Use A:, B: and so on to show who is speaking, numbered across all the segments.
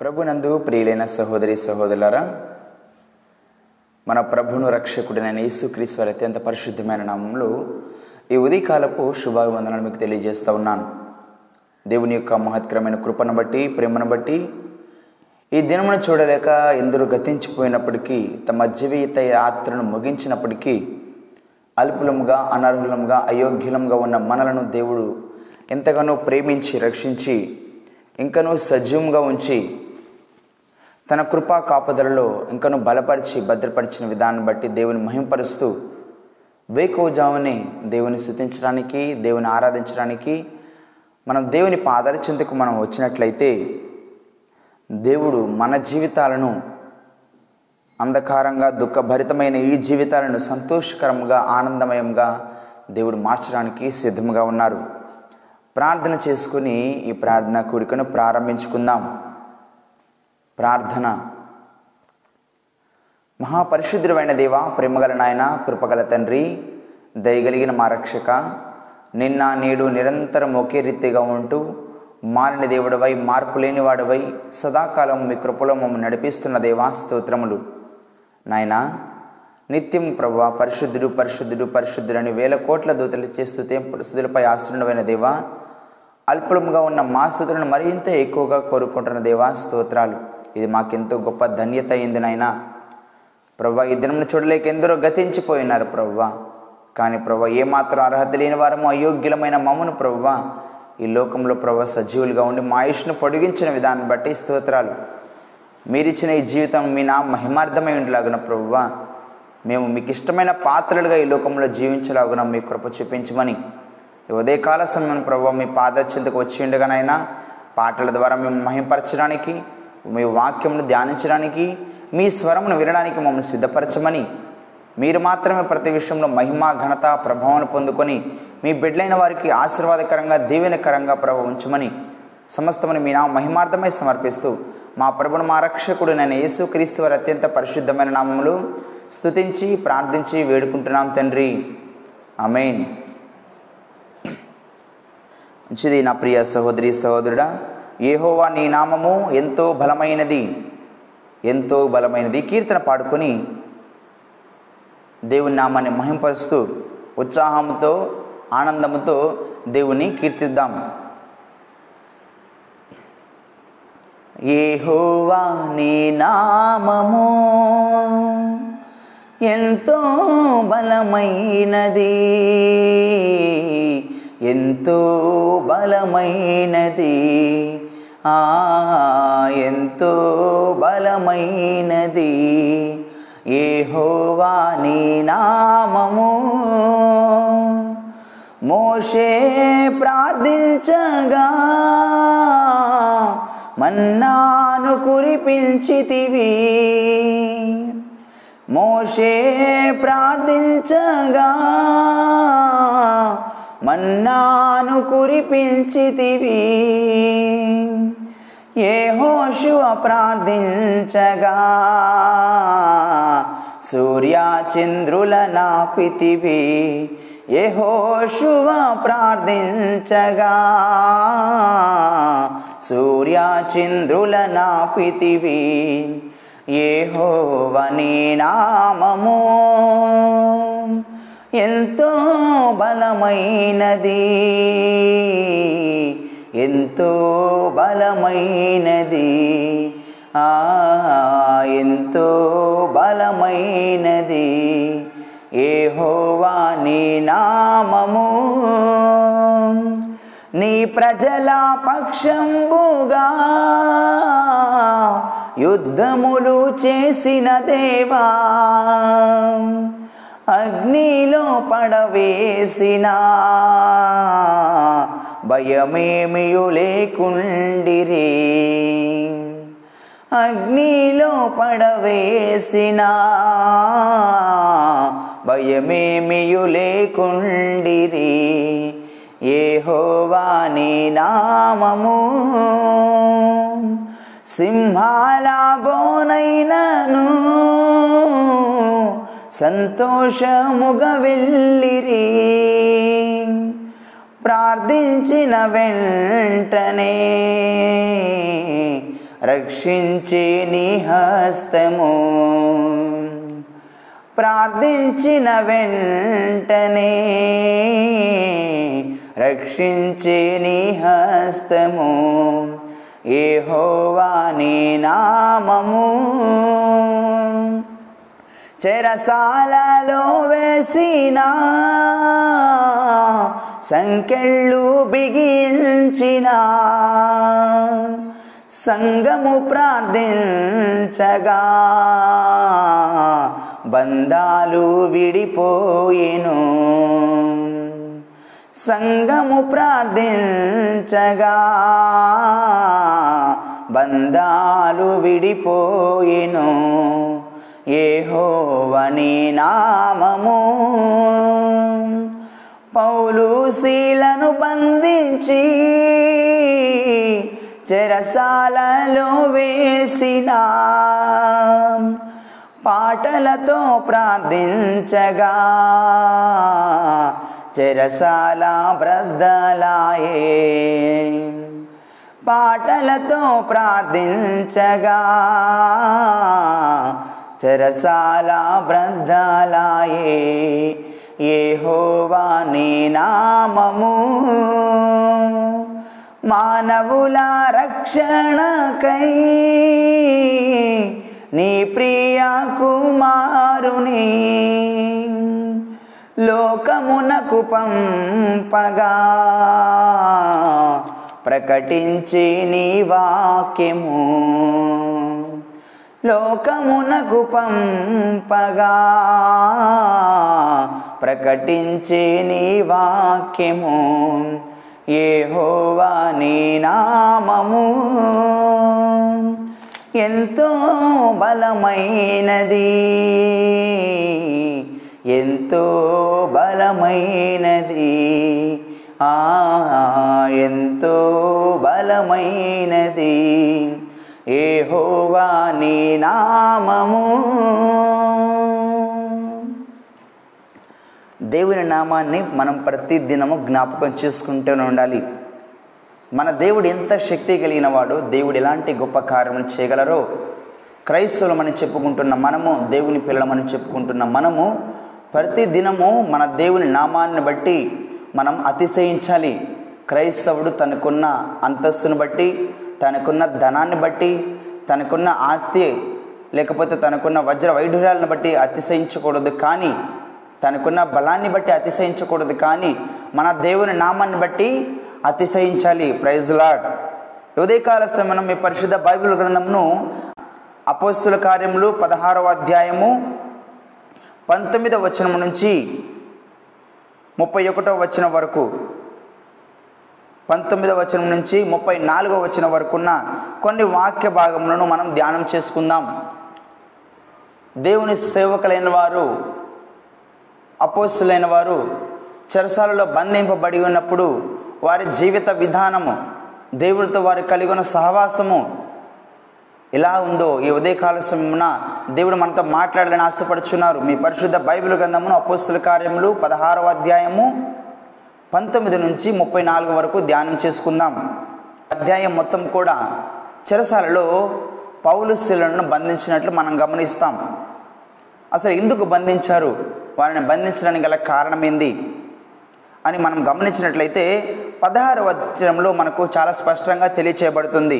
A: ప్రభునందు ప్రియులైన సహోదరి సహోదరులారా మన ప్రభును రక్షకుడైన యేసుక్రీస్తు వారి అత్యంత పరిశుద్ధమైన నామంలో ఈ ఉదయకాలపు శుభాభివందనాలు మీకు తెలియజేస్తూ ఉన్నాను. దేవుని యొక్క మహత్కరమైన కృపను బట్టి ప్రేమను బట్టి ఈ దినమును చూడలేక ఎందరూ గతించిపోయినప్పటికీ తమ జీవిత యాత్రను ముగించినప్పటికీ అల్పులంగా అనర్హులంగా అయోగ్యులంగా ఉన్న మనలను దేవుడు ఎంతగానో ప్రేమించి రక్షించి ఇంకనూ సజీవంగా ఉంచి తన కృపా కాపుదలలో ఇంకనూ బలపరిచి భద్రపరిచిన విధానం బట్టి దేవుని మహింపరుస్తూ వేకోజాముని దేవుని స్థుతించడానికి దేవుని ఆరాధించడానికి మనం దేవుని పాదాల మనం వచ్చినట్లయితే దేవుడు మన జీవితాలను అంధకారంగా దుఃఖభరితమైన ఈ జీవితాలను సంతోషకరంగా ఆనందమయంగా దేవుడు మార్చడానికి సిద్ధంగా ఉన్నారు. ప్రార్థన చేసుకుని ఈ ప్రార్థన కోరికను ప్రారంభించుకుందాం. ప్రార్థన మహాపరిశుద్ధుడైన దేవ ప్రేమగల నాయన కృపగల తండ్రి దయగలిగిన మా రక్షక నిన్న నేడు నిరంతరం ఒకే రీతిగా ఉంటూ మారిన దేవుడవై మార్పు లేనివాడవై సదాకాలం మీ కృపలో మమ్మల్ని నడిపిస్తున్న దేవా స్తోత్రములు. నాయనా నిత్యం ప్రభు పరిశుద్ధుడు పరిశుద్ధుడు పరిశుద్ధుడని వేల కోట్ల దూతలు చేస్తూ స్థుతులపై ఆశ్రుడమైన దేవా అల్పులముగా ఉన్న మా స్థుతులను మరింత ఎక్కువగా కోరుకుంటున్న దేవా స్తోత్రాలు. ఇది మాకెంతో గొప్ప ధన్యత అయింది నాయనా. ప్రభా ఈ దినమును చూడలేక ఎందరో గతించిపోయినారు ప్రవ్వా కానీ ప్రభా ఏమాత్రం అర్హత లేని వారము అయోగ్యులమైన మమ్మను ప్రవ్వా ఈ లోకంలో ప్రభా సజీవులుగా ఉండి మా ఆయుష్ను పొడిగించిన విధానం బట్టి స్తోత్రాలు. మీరిచ్చిన ఈ జీవితం మీ నా మహిమార్థమై ఉండలాగున ప్రభువా మేము మీకు ఇష్టమైన పాత్రలుగా ఈ లోకంలో జీవించలాగున మీ కృప చూపించమని. ఈ ఉదయకాల సమయం ప్రభావ మీ పాద వచ్చి ఉండగానైనా పాటల ద్వారా మేము మహింపరచడానికి మీ వాక్యమును ధ్యానించడానికి మీ స్వరమును వినడానికి మమ్మల్ని సిద్ధపరచమని మీరు మాత్రమే ప్రతి విషయంలో మహిమ ఘనత ప్రభావం పొందుకొని మీ బిడ్డలైన వారికి ఆశీర్వాదకరంగా దీవెనకరంగా ప్రభు ఉంచమని సమస్తమని మీ నా మహిమార్థమై సమర్పిస్తూ మా ప్రభును మా రక్షకుడు నేను యేసుక్రీస్తు వారి అత్యంత పరిశుద్ధమైన నామములు స్తుతించి ప్రార్థించి వేడుకుంటున్నాం తండ్రి. అమేన్ మంచిది నా ప్రియ సహోదరి సహోదరుడా ఏహోవా నీ నామము ఎంతో బలమైనది. ఎంతో బలమైనది. కీర్తన పాడుకొని దేవుని నామాన్ని మహింపరుస్తూ ఉత్సాహంతో ఆనందముతో దేవుని కీర్తిద్దాం. ఏహోవా నీ నామము ఎంతో బలమైనది. ఎంతో బలమైనది. ఆ ఎంతో బలమైనది. ఏహోవా నీ నామము. మోషే ప్రార్థించగా మన్నాను కురిపించితివి. మోషే ప్రార్థించగా మన్నాను కురిపించితివి. ఏ హోషువ ప్రార్థించగా? సూర్యచంద్రుల నాపితివి ఏ హోషువ ప్రార్థించగా? సూర్యచంద్రుల నాపితివి ఏహోవని నామము? ఎంతో బలమైనది. ఎంతో బలమైనది. ఆ ఎంతో బలమైనది. ఏహోవా నీ నామము. నీ ప్రజల పక్షంబుగా యుద్ధములు చేసిన దేవా. అగ్నిలో పడవేసిన భయమేమియు లేకుండిరి? అగ్నిలో పడవేసిన భయమేమియు లేకుండిరి? ఏహోవా నీ నామము సింహాల బోనైనను సంతోషముగా వెళ్ళిరి. ప్రార్థించిన వెంటనే రక్షించే నీ హస్తము. ప్రార్థించిన వెంటనే రక్షించే నీ హస్తము. ఏ హోవాని నామము. చెరసాలలో వేసినా సంకెళ్ళు బిగించిన సంగము ప్రార్థించగా బంధాలు విడిపోయేను. సంగము ప్రార్థించగా బంధాలు విడిపోయేను. ఏహోవని నామము. పౌలు శీలను బంధించి చెరసాలలో వేసిన పాటలతో ప్రార్థించగా చెరసాల బ్రద్దలాయే. పాటలతో ప్రార్థించగా చెరసాల బ్రద్దలాయే. ఏహోవా నీ నామము. మానవుల రక్షణకై నీ ప్రియ కుమారుని లోకమునకు పంపగా. ప్రకటించి నీ వాక్యము లోకమునకు పంపగా. ప్రకటించి నీ వాక్యము ఏహోవా నీ నామము. ఎంతో బలమైనది ఎంతో బలమైనది. ఆ ఎంతో బలమైనది ఏహోవా నీ నామము. దేవుని నామాన్ని మనం ప్రతి దినము జ్ఞాపకం చేసుకుంటూనే ఉండాలి. మన దేవుడు ఎంత శక్తి కలిగిన వాడు దేవుడు ఎలాంటి గొప్ప కార్యములు చేయగలరో క్రైస్తవులమని చెప్పుకుంటున్న మనము దేవుని పిల్లలమని చెప్పుకుంటున్న మనము ప్రతి దినము మన దేవుని నామాన్ని బట్టి మనం అతిశయించాలి. క్రైస్తవుడు తనకున్న అంతస్తును బట్టి తనకున్న ధనాన్ని బట్టి తనకున్న ఆస్తి లేకపోతే తనకున్న వజ్ర వైఢూర్యాలను బట్టి అతిశయించకూడదు. కానీ తనకున్న బలాన్ని బట్టి అతిశయించకూడదు కానీ మన దేవుని నామాన్ని బట్టి అతిశయించాలి. ప్రైజ్ లాడ్ ఉదయకాల సమయం మీ పరిశుద్ధ బైబిల్ గ్రంథంను అపోస్తుల కార్యములు పదహారవ అధ్యాయము పంతొమ్మిదవ వచనం నుంచి ముప్పై ఒకటో వచనం వరకు పంతొమ్మిదవ వచనం నుంచి ముప్పై నాలుగవ వచనం వరకు ఉన్న కొన్ని వాక్య భాగములను మనం ధ్యానం చేసుకుందాం. దేవుని సేవకులైన వారు అపోస్తులైన వారు చెరసాలలో బంధింపబడి ఉన్నప్పుడు వారి జీవిత విధానము దేవుడితో వారు కలిగి ఉన్న సహవాసము ఎలా ఉందో ఈ ఉదయకాల సమయమున దేవుడు మనతో మాట్లాడాలని ఆశపడుచున్నారు. మీ పరిశుద్ధ బైబిల్ గ్రంథమును అపోస్తుల కార్యములు పదహారవ అధ్యాయము పంతొమ్మిది నుంచి ముప్పై నాలుగు వరకు ధ్యానం చేసుకుందాం. అధ్యాయం మొత్తం కూడా చెరసాలలో పౌలు శిలను బంధించినట్లు మనం గమనిస్తాం. అసలు ఎందుకు బంధించారు? వారిని బంధించడానికి గల కారణం ఏంది? అని మనం గమనించినట్లయితే పదహారు వచనంలో మనకు చాలా స్పష్టంగా తెలియచేయబడుతుంది.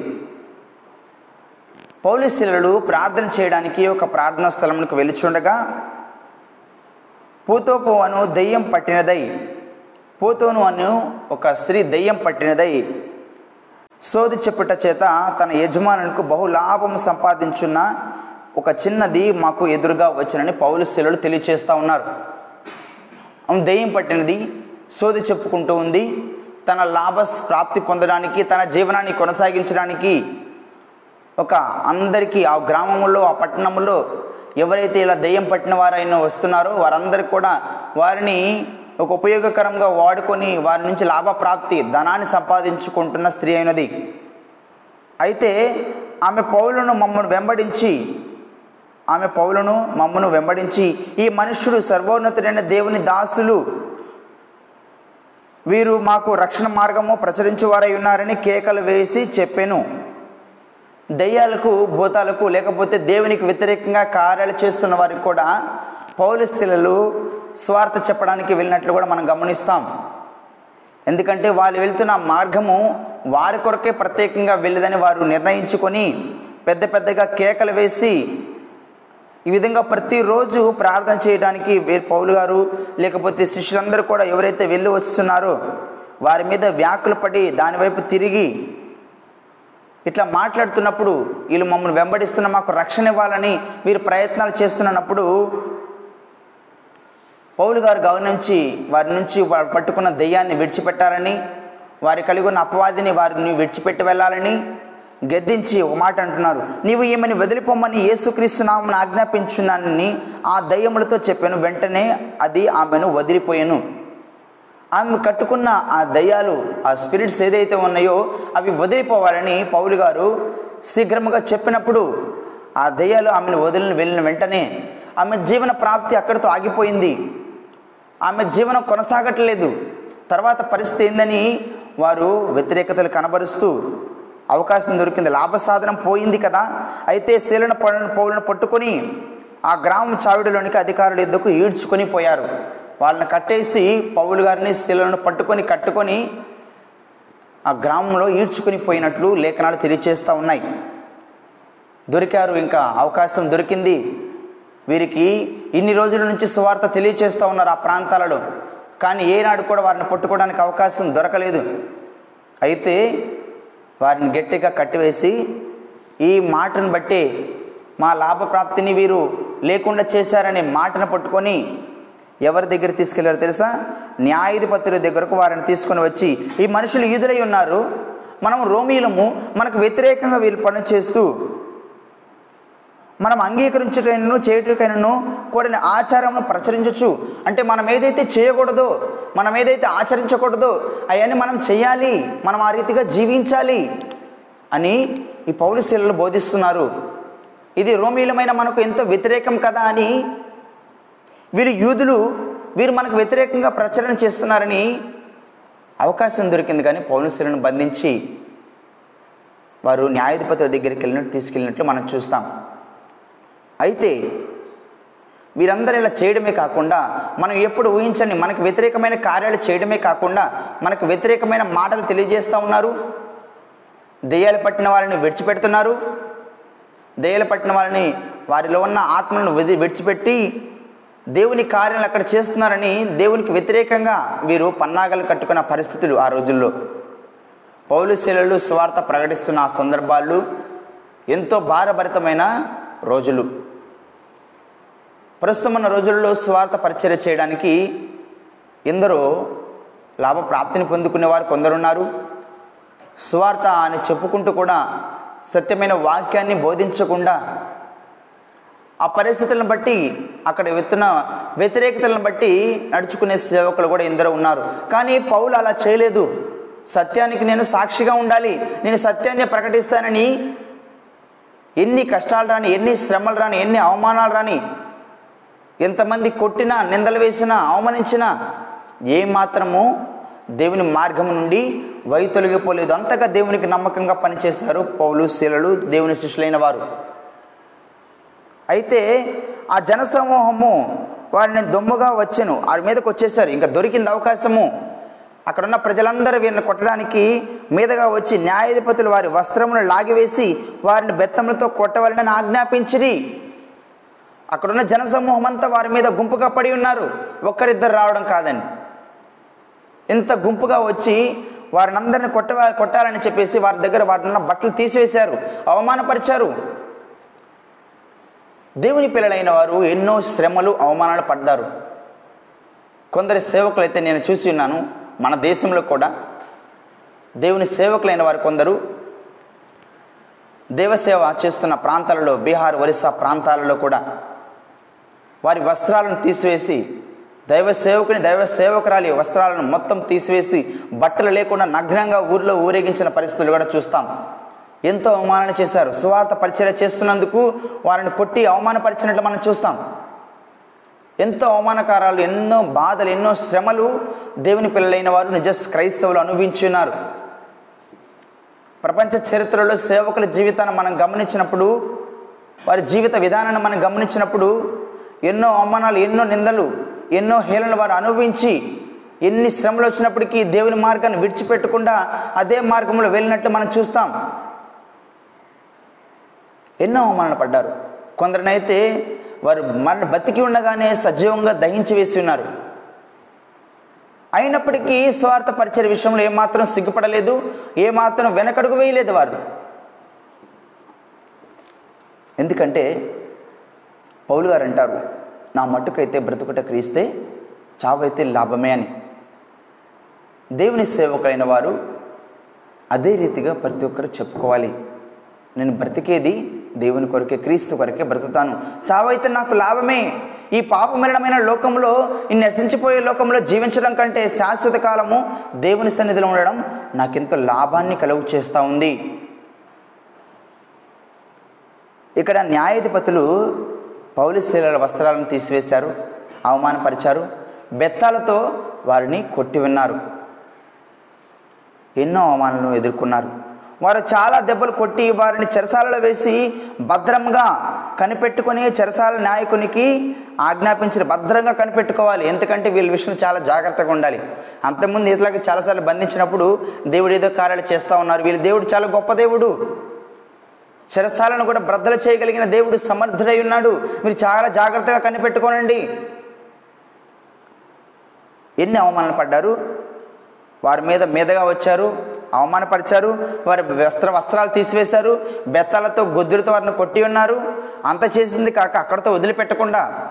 A: పౌలిశీలలు ప్రార్థన చేయడానికి ఒక ప్రార్థనా స్థలంలోకి వెలుచుండగా పూతోపు అను దెయ్యం పట్టినదై పూతోను అను ఒక స్త్రీ దెయ్యం పట్టినదై సోది చెప్పుట చేత తన యజమానులకు బహు లాభం సంపాదించున్న ఒక చిన్నది మాకు ఎదురుగా వచ్చినని పౌలు పౌలుశీలలు తెలియచేస్తూ ఉన్నారు. ఆమె దెయ్యం పట్టినది సోది చెప్పుకుంటూ ఉంది. తన లాభ ప్రాప్తి పొందడానికి తన జీవనాన్ని కొనసాగించడానికి ఒక అందరికీ ఆ గ్రామంలో ఆ పట్టణంలో ఎవరైతే ఇలా దెయ్యం పట్టిన వారైనా వస్తున్నారో వారందరికీ కూడా వారిని ఒక ఉపయోగకరంగా వాడుకొని వారి నుంచి లాభప్రాప్తి ధనాన్ని సంపాదించుకుంటున్న స్త్రీ అయినది. అయితే ఆమె పౌలను మమ్మల్ని వెంబడించి ఆమె పౌలను మమ్మను వెంబడించి ఈ మనుష్యుడు సర్వోన్నతుడైన దేవుని దాసులు. వీరు మాకు రక్షణ మార్గము ప్రచురించేవారై ఉన్నారని కేకలు వేసి చెప్పాను. దయ్యాలకు భూతాలకు లేకపోతే దేవునికి వ్యతిరేకంగా కార్యాలు చేస్తున్న వారికి కూడా పౌలిస్తులు స్వార్థ చెప్పడానికి వెళ్ళినట్లు కూడా మనం గమనిస్తాం. ఎందుకంటే వాళ్ళు వెళ్తున్న మార్గము వారి కొరకే ప్రత్యేకంగా వెళ్ళదని వారు నిర్ణయించుకొని పెద్ద పెద్దగా కేకలు వేసి ఈ విధంగా ప్రతిరోజు ప్రార్థన చేయడానికి వీరు పౌలు గారు లేకపోతే శిష్యులందరూ కూడా ఎవరైతే వెళ్ళి వస్తున్నారో వారి మీద వ్యాకులు పడి దానివైపు తిరిగి ఇట్లా మాట్లాడుతున్నప్పుడు వీళ్ళు మమ్మల్ని వెంబడిస్తున్న మాకు రక్షణ ఇవ్వాలని వీరు ప్రయత్నాలు చేస్తున్నప్పుడు పౌలు గారు గమనించి వారి నుంచి వారు పట్టుకున్న దెయ్యాన్ని విడిచిపెట్టాలని వారి కలిగి ఉన్న అపవాదిని వారిని విడిచిపెట్టి వెళ్ళాలని గద్దించి ఒక మాట అంటున్నారు. నీవు ఈమెను వదిలిపోమని యేసుక్రీస్తునామని ఆజ్ఞాపించున్నానని ఆ దయ్యములతో చెప్పాను. వెంటనే అది ఆమెను వదిలిపోయాను. ఆమె కట్టుకున్న ఆ దయ్యాలు ఆ స్పిరిట్స్ ఏదైతే ఉన్నాయో అవి వదిలిపోవాలని పౌలు గారు శీఘ్రముగా చెప్పినప్పుడు ఆ దయ్యాలు ఆమెను వదిలిన వెళ్ళిన వెంటనే ఆమె జీవన ప్రాప్తి అక్కడితో ఆగిపోయింది. ఆమె జీవనం కొనసాగట్లేదు. తర్వాత పరిస్థితి ఏందని వారు వ్యతిరేకతలు కనబరుస్తూ అవకాశం దొరికింది. లాభసాధనం పోయింది కదా. అయితే శీలన పౌలను పట్టుకొని ఆ గ్రామం చావిడిలోనికి అధికారుల ఎద్దుకు ఈడ్చుకొని పోయారు. వాళ్ళని కట్టేసి పౌలు గారిని శీలను పట్టుకొని కట్టుకొని ఆ గ్రామంలో ఈడ్చుకొని పోయినట్లు లేఖనాలు తెలియచేస్తూ ఉన్నాయి. దొరికారు ఇంకా. అవకాశం దొరికింది. వీరికి ఇన్ని రోజుల నుంచి సువార్త తెలియచేస్తూ ఉన్నారు ఆ ప్రాంతాలలో. కానీ ఏనాడు కూడా వారిని పట్టుకోవడానికి అవకాశం దొరకలేదు. అయితే వారిని గట్టిగా కట్టివేసి ఈ మాటను బట్టి మా లాభప్రాప్తిని వీరు లేకుండా చేశారనే మాటను పట్టుకొని ఎవరి దగ్గర తీసుకెళ్ళారో తెలుసా? న్యాయాధిపతుల దగ్గరకు వారిని తీసుకొని వచ్చి ఈ మనుషులు ఈదులై ఉన్నారు. మనం రోమీలము మనకు వ్యతిరేకంగా వీళ్ళు పనులు చేస్తూ మనం అంగీకరించటైనను చేయటకైనను కూడిన ఆచారమును ప్రచురించవచ్చు అంటే మనం ఏదైతే చేయకూడదో మనం ఏదైతే ఆచరించకూడదో అవన్నీ మనం చేయాలి మనం ఆ రీతిగా జీవించాలి అని ఈ పౌలిశీలలు బోధిస్తున్నారు. ఇది రోమీలమైన మనకు ఎంతో వ్యతిరేకం కదా అని వీరు యూదులు వీరు మనకు వ్యతిరేకంగా ప్రచారం చేస్తున్నారని అవకాశం దొరికింది కానీ పౌరుశీలను బంధించి వారు న్యాయాధిపతుల దగ్గరికి వెళ్ళినట్టు తీసుకెళ్ళినట్లు మనం చూస్తాం. అయితే వీరందరూ ఇలా చేయడమే కాకుండా మనం ఎప్పుడు ఊహించండి మనకు వ్యతిరేకమైన కార్యాలు చేయడమే కాకుండా మనకు వ్యతిరేకమైన మాటలు తెలియజేస్తూ ఉన్నారు. దెయ్యాలు పట్టిన వారిని విడిచిపెడుతున్నారు. దెయ్యాలు పట్టిన వారిని వారిలో ఉన్న ఆత్మలను విధి విడిచిపెట్టి దేవుని కార్యాలు అక్కడ చేస్తున్నారని దేవునికి వ్యతిరేకంగా వీరు పన్నాగలు కట్టుకున్న పరిస్థితులు ఆ రోజుల్లో. పౌలశీలలు స్వార్థ ప్రకటిస్తున్న ఆ సందర్భాలు ఎంతో భారభరితమైన రోజులు. ప్రస్తుతం ఉన్న రోజుల్లో స్వార్థ పరిచర్య చేయడానికి ఎందరో లాభప్రాప్తిని పొందుకునేవారు కొందరున్నారు. స్వార్థ అని చెప్పుకుంటూ కూడా సత్యమైన వాక్యాన్ని బోధించకుండా ఆ పరిస్థితులను బట్టి అక్కడ వెతున్న వ్యతిరేకతలను బట్టి నడుచుకునే సేవకులు కూడా ఎందరో ఉన్నారు. కానీ పౌలు అలా చేయలేదు. సత్యానికి నేను సాక్షిగా ఉండాలి. నేను సత్యాన్ని ప్రకటిస్తానని ఎన్ని కష్టాలు రాని ఎన్ని శ్రమలు రాని ఎన్ని అవమానాలు రాని ఎంతమంది కొట్టినా నిందలు వేసినా అవమానించినా ఏమాత్రము దేవుని మార్గం నుండి వై తొలగిపోలేదు. అంతగా దేవునికి నమ్మకంగా పనిచేశారు పౌలు శీలలు దేవుని శిష్యులైన వారు. అయితే ఆ జనసమూహము వారిని దొమ్ముగా వచ్చాను. వారి మీదకి వచ్చేసారు ఇంకా దొరికింది అవకాశము. అక్కడున్న ప్రజలందరూ వీరిని కొట్టడానికి మీదగా వచ్చి న్యాయాధిపతులు వారి వస్త్రమును లాగివేసి వారిని బెత్తములతో కొట్టవాలని ఆజ్ఞాపించిరి. అక్కడున్న జనసమూహం అంతా వారి మీద గుంపుగా పడి ఉన్నారు. ఒక్కరిద్దరు రావడం కాదండి. ఇంత గుంపుగా వచ్చి వారిని అందరిని కొట్ట కొట్టాలని చెప్పేసి వారి దగ్గర వాటిని బట్టలు తీసివేశారు. అవమానపరిచారు. దేవుని పిల్లలైన వారు ఎన్నో శ్రమలు అవమానాలు పడ్డారు. కొందరి సేవకులు అయితే నేను చూసి ఉన్నాను మన దేశంలో కూడా దేవుని సేవకులైన వారు కొందరు దేవసేవ చేస్తున్న ప్రాంతాలలో బీహార్ ఒరిస్సా ప్రాంతాలలో కూడా వారి వస్త్రాలను తీసివేసి దైవ సేవకుని దైవ సేవకురాలి వస్త్రాలను మొత్తం తీసివేసి బట్టలు లేకుండా నగ్నంగా ఊరిలో ఊరేగించిన పరిస్థితులు కూడా చూస్తాం. ఎంతో అవమానం చేశారు. సువార్త పరిచయం చేస్తున్నందుకు వారిని కొట్టి అవమానపరిచినట్లు మనం చూస్తాం. ఎంతో అవమానకారాలు ఎన్నో బాధలు ఎన్నో శ్రమలు దేవుని పిల్లలైన వారు నిజ క్రైస్తవులు అనుభవించి ఉన్నారు. ప్రపంచ చరిత్రలో సేవకుల జీవితాన్ని మనం గమనించినప్పుడు వారి జీవిత విధానాన్ని మనం గమనించినప్పుడు ఎన్నో అవమానాలు ఎన్నో నిందలు ఎన్నో హేళనలు వారు అనుభవించి ఎన్ని శ్రమలు వచ్చినప్పటికీ దేవుని మార్గాన్ని విడిచిపెట్టకుండా అదే మార్గంలో వెళ్ళినట్టు మనం చూస్తాం. ఎన్నో అవమానాలు పడ్డారు. కొందరినైతే వారు మరణ బతికి ఉండగానే సజీవంగా దహించి వేసి ఉన్నారు. అయినప్పటికీ స్వార్థ పరిచయ విషయంలో ఏమాత్రం సిగ్గుపడలేదు ఏమాత్రం వెనకడుగు వేయలేదు వారు. ఎందుకంటే పౌలు గారు అంటారు నా మట్టుకైతే బ్రతుకుట క్రీస్తే చావైతే లాభమే అని. దేవుని సేవకులైన వారు అదే రీతిగా ప్రతి ఒక్కరు చెప్పుకోవాలి. నేను బ్రతికేది దేవుని కొరకే క్రీస్తు కొరకే బ్రతుకుతాను. చావైతే నాకు లాభమే. ఈ పాపమరణమైన లోకంలో ఈ నశించిపోయే లోకంలో జీవించడం కంటే శాశ్వత కాలము దేవుని సన్నిధిలో ఉండడం నాకెంతో లాభాన్ని కలుగు చేస్తూ ఉంది. ఇక్కడ న్యాయాధిపతులు పౌలిశీల వస్త్రాలను తీసివేశారు అవమానపరిచారు బెత్తాలతో వారిని కొట్టి విన్నారు. ఎన్నో అవమానాలను ఎదుర్కొన్నారు. వారు చాలా దెబ్బలు కొట్టి వారిని చెరసాలలో వేసి భద్రంగా కనిపెట్టుకొని చెరసాల నాయకునికి ఆజ్ఞాపించిన భద్రంగా కనిపెట్టుకోవాలి. ఎందుకంటే వీళ్ళ విషయం చాలా జాగ్రత్తగా ఉండాలి. అంతకుముందు ఇతరులకు చాలాసార్లు బంధించినప్పుడు దేవుడు ఏదో కార్యాలు చేస్తూ ఉన్నారు. వీళ్ళు దేవుడు చాలా గొప్ప దేవుడు. చెరసాలను కూడా బ్రద్దలు చేయగలిగిన దేవుడు సమర్థుడై ఉన్నాడు. మీరు చాలా జాగ్రత్తగా కనిపెట్టుకోనండి. ఎన్ని అవమానాలు పడ్డారు? వారి మీద మీదగా వచ్చారు అవమానపరిచారు వారి వస్త్ర వస్త్రాలు తీసివేశారు బెత్తాలతో గొద్దులతో వారిని కొట్టి ఉన్నారు. అంత చేసింది కాక అక్కడతో వదిలిపెట్టకుండా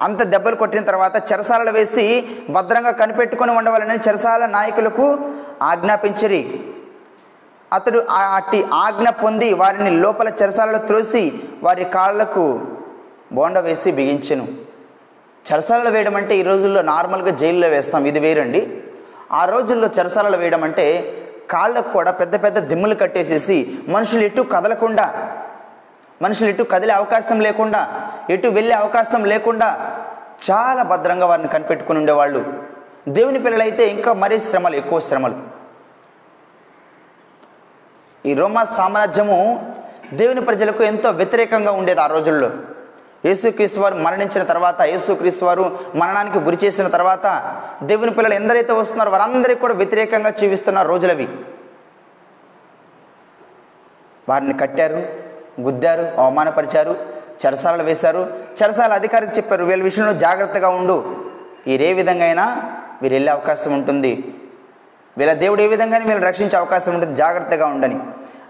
A: అంత దెబ్బలు కొట్టిన తర్వాత చెరసాలలు వేసి భద్రంగా కనిపెట్టుకొని ఉండవాలని చెరసాల నాయకులకు ఆజ్ఞాపించిరి. అతడు అట్టి ఆజ్ఞ పొంది వారిని లోపల చెరసాలలో త్రోసి వారి కాళ్ళకు బోండ వేసి బిగించెను. చెరసాలలో వేయడం అంటే ఈ రోజుల్లో నార్మల్గా జైల్లో వేస్తాం. ఇది వేరండి. ఆ రోజుల్లో చెరసాలలో వేయడం అంటే కాళ్ళకు కూడా పెద్ద పెద్ద దిమ్ములు కట్టేసేసి మనుషులు ఎటు కదలకుండా మనుషులు ఎటు కదిలే అవకాశం లేకుండా ఎటు వెళ్ళే అవకాశం లేకుండా చాలా భద్రంగా వారిని కనిపెట్టుకుని ఉండేవాళ్ళు. దేవుని పిల్లలైతే ఇంకా మరీ శ్రమలు ఎక్కువ శ్రమలు. ఈ రోమా సామ్రాజ్యము దేవుని ప్రజలకు ఎంతో వ్యతిరేకంగా ఉండేది ఆ రోజుల్లో. యేసుక్రీస్తు వారు మరణించిన తర్వాత యేసుక్రీస్తు వారు మరణానికి గురి చేసిన తర్వాత దేవుని పిల్లలు ఎందరైతే వస్తున్నారో వారందరికీ కూడా వ్యతిరేకంగా జీవిస్తున్న రోజులవి. వారిని కట్టారు గుద్దారు అవమానపరిచారు చెరసాలలు వేశారు. చెరసాల అధికారికి చెప్పారు వీళ్ళ విషయంలో జాగ్రత్తగా ఉండు. వీరే విధంగా అయినా వీరు వెళ్ళే అవకాశం ఉంటుంది. వీళ్ళ దేవుడు ఏ విధంగా వీళ్ళని రక్షించే అవకాశం ఉంటుంది జాగ్రత్తగా ఉండని.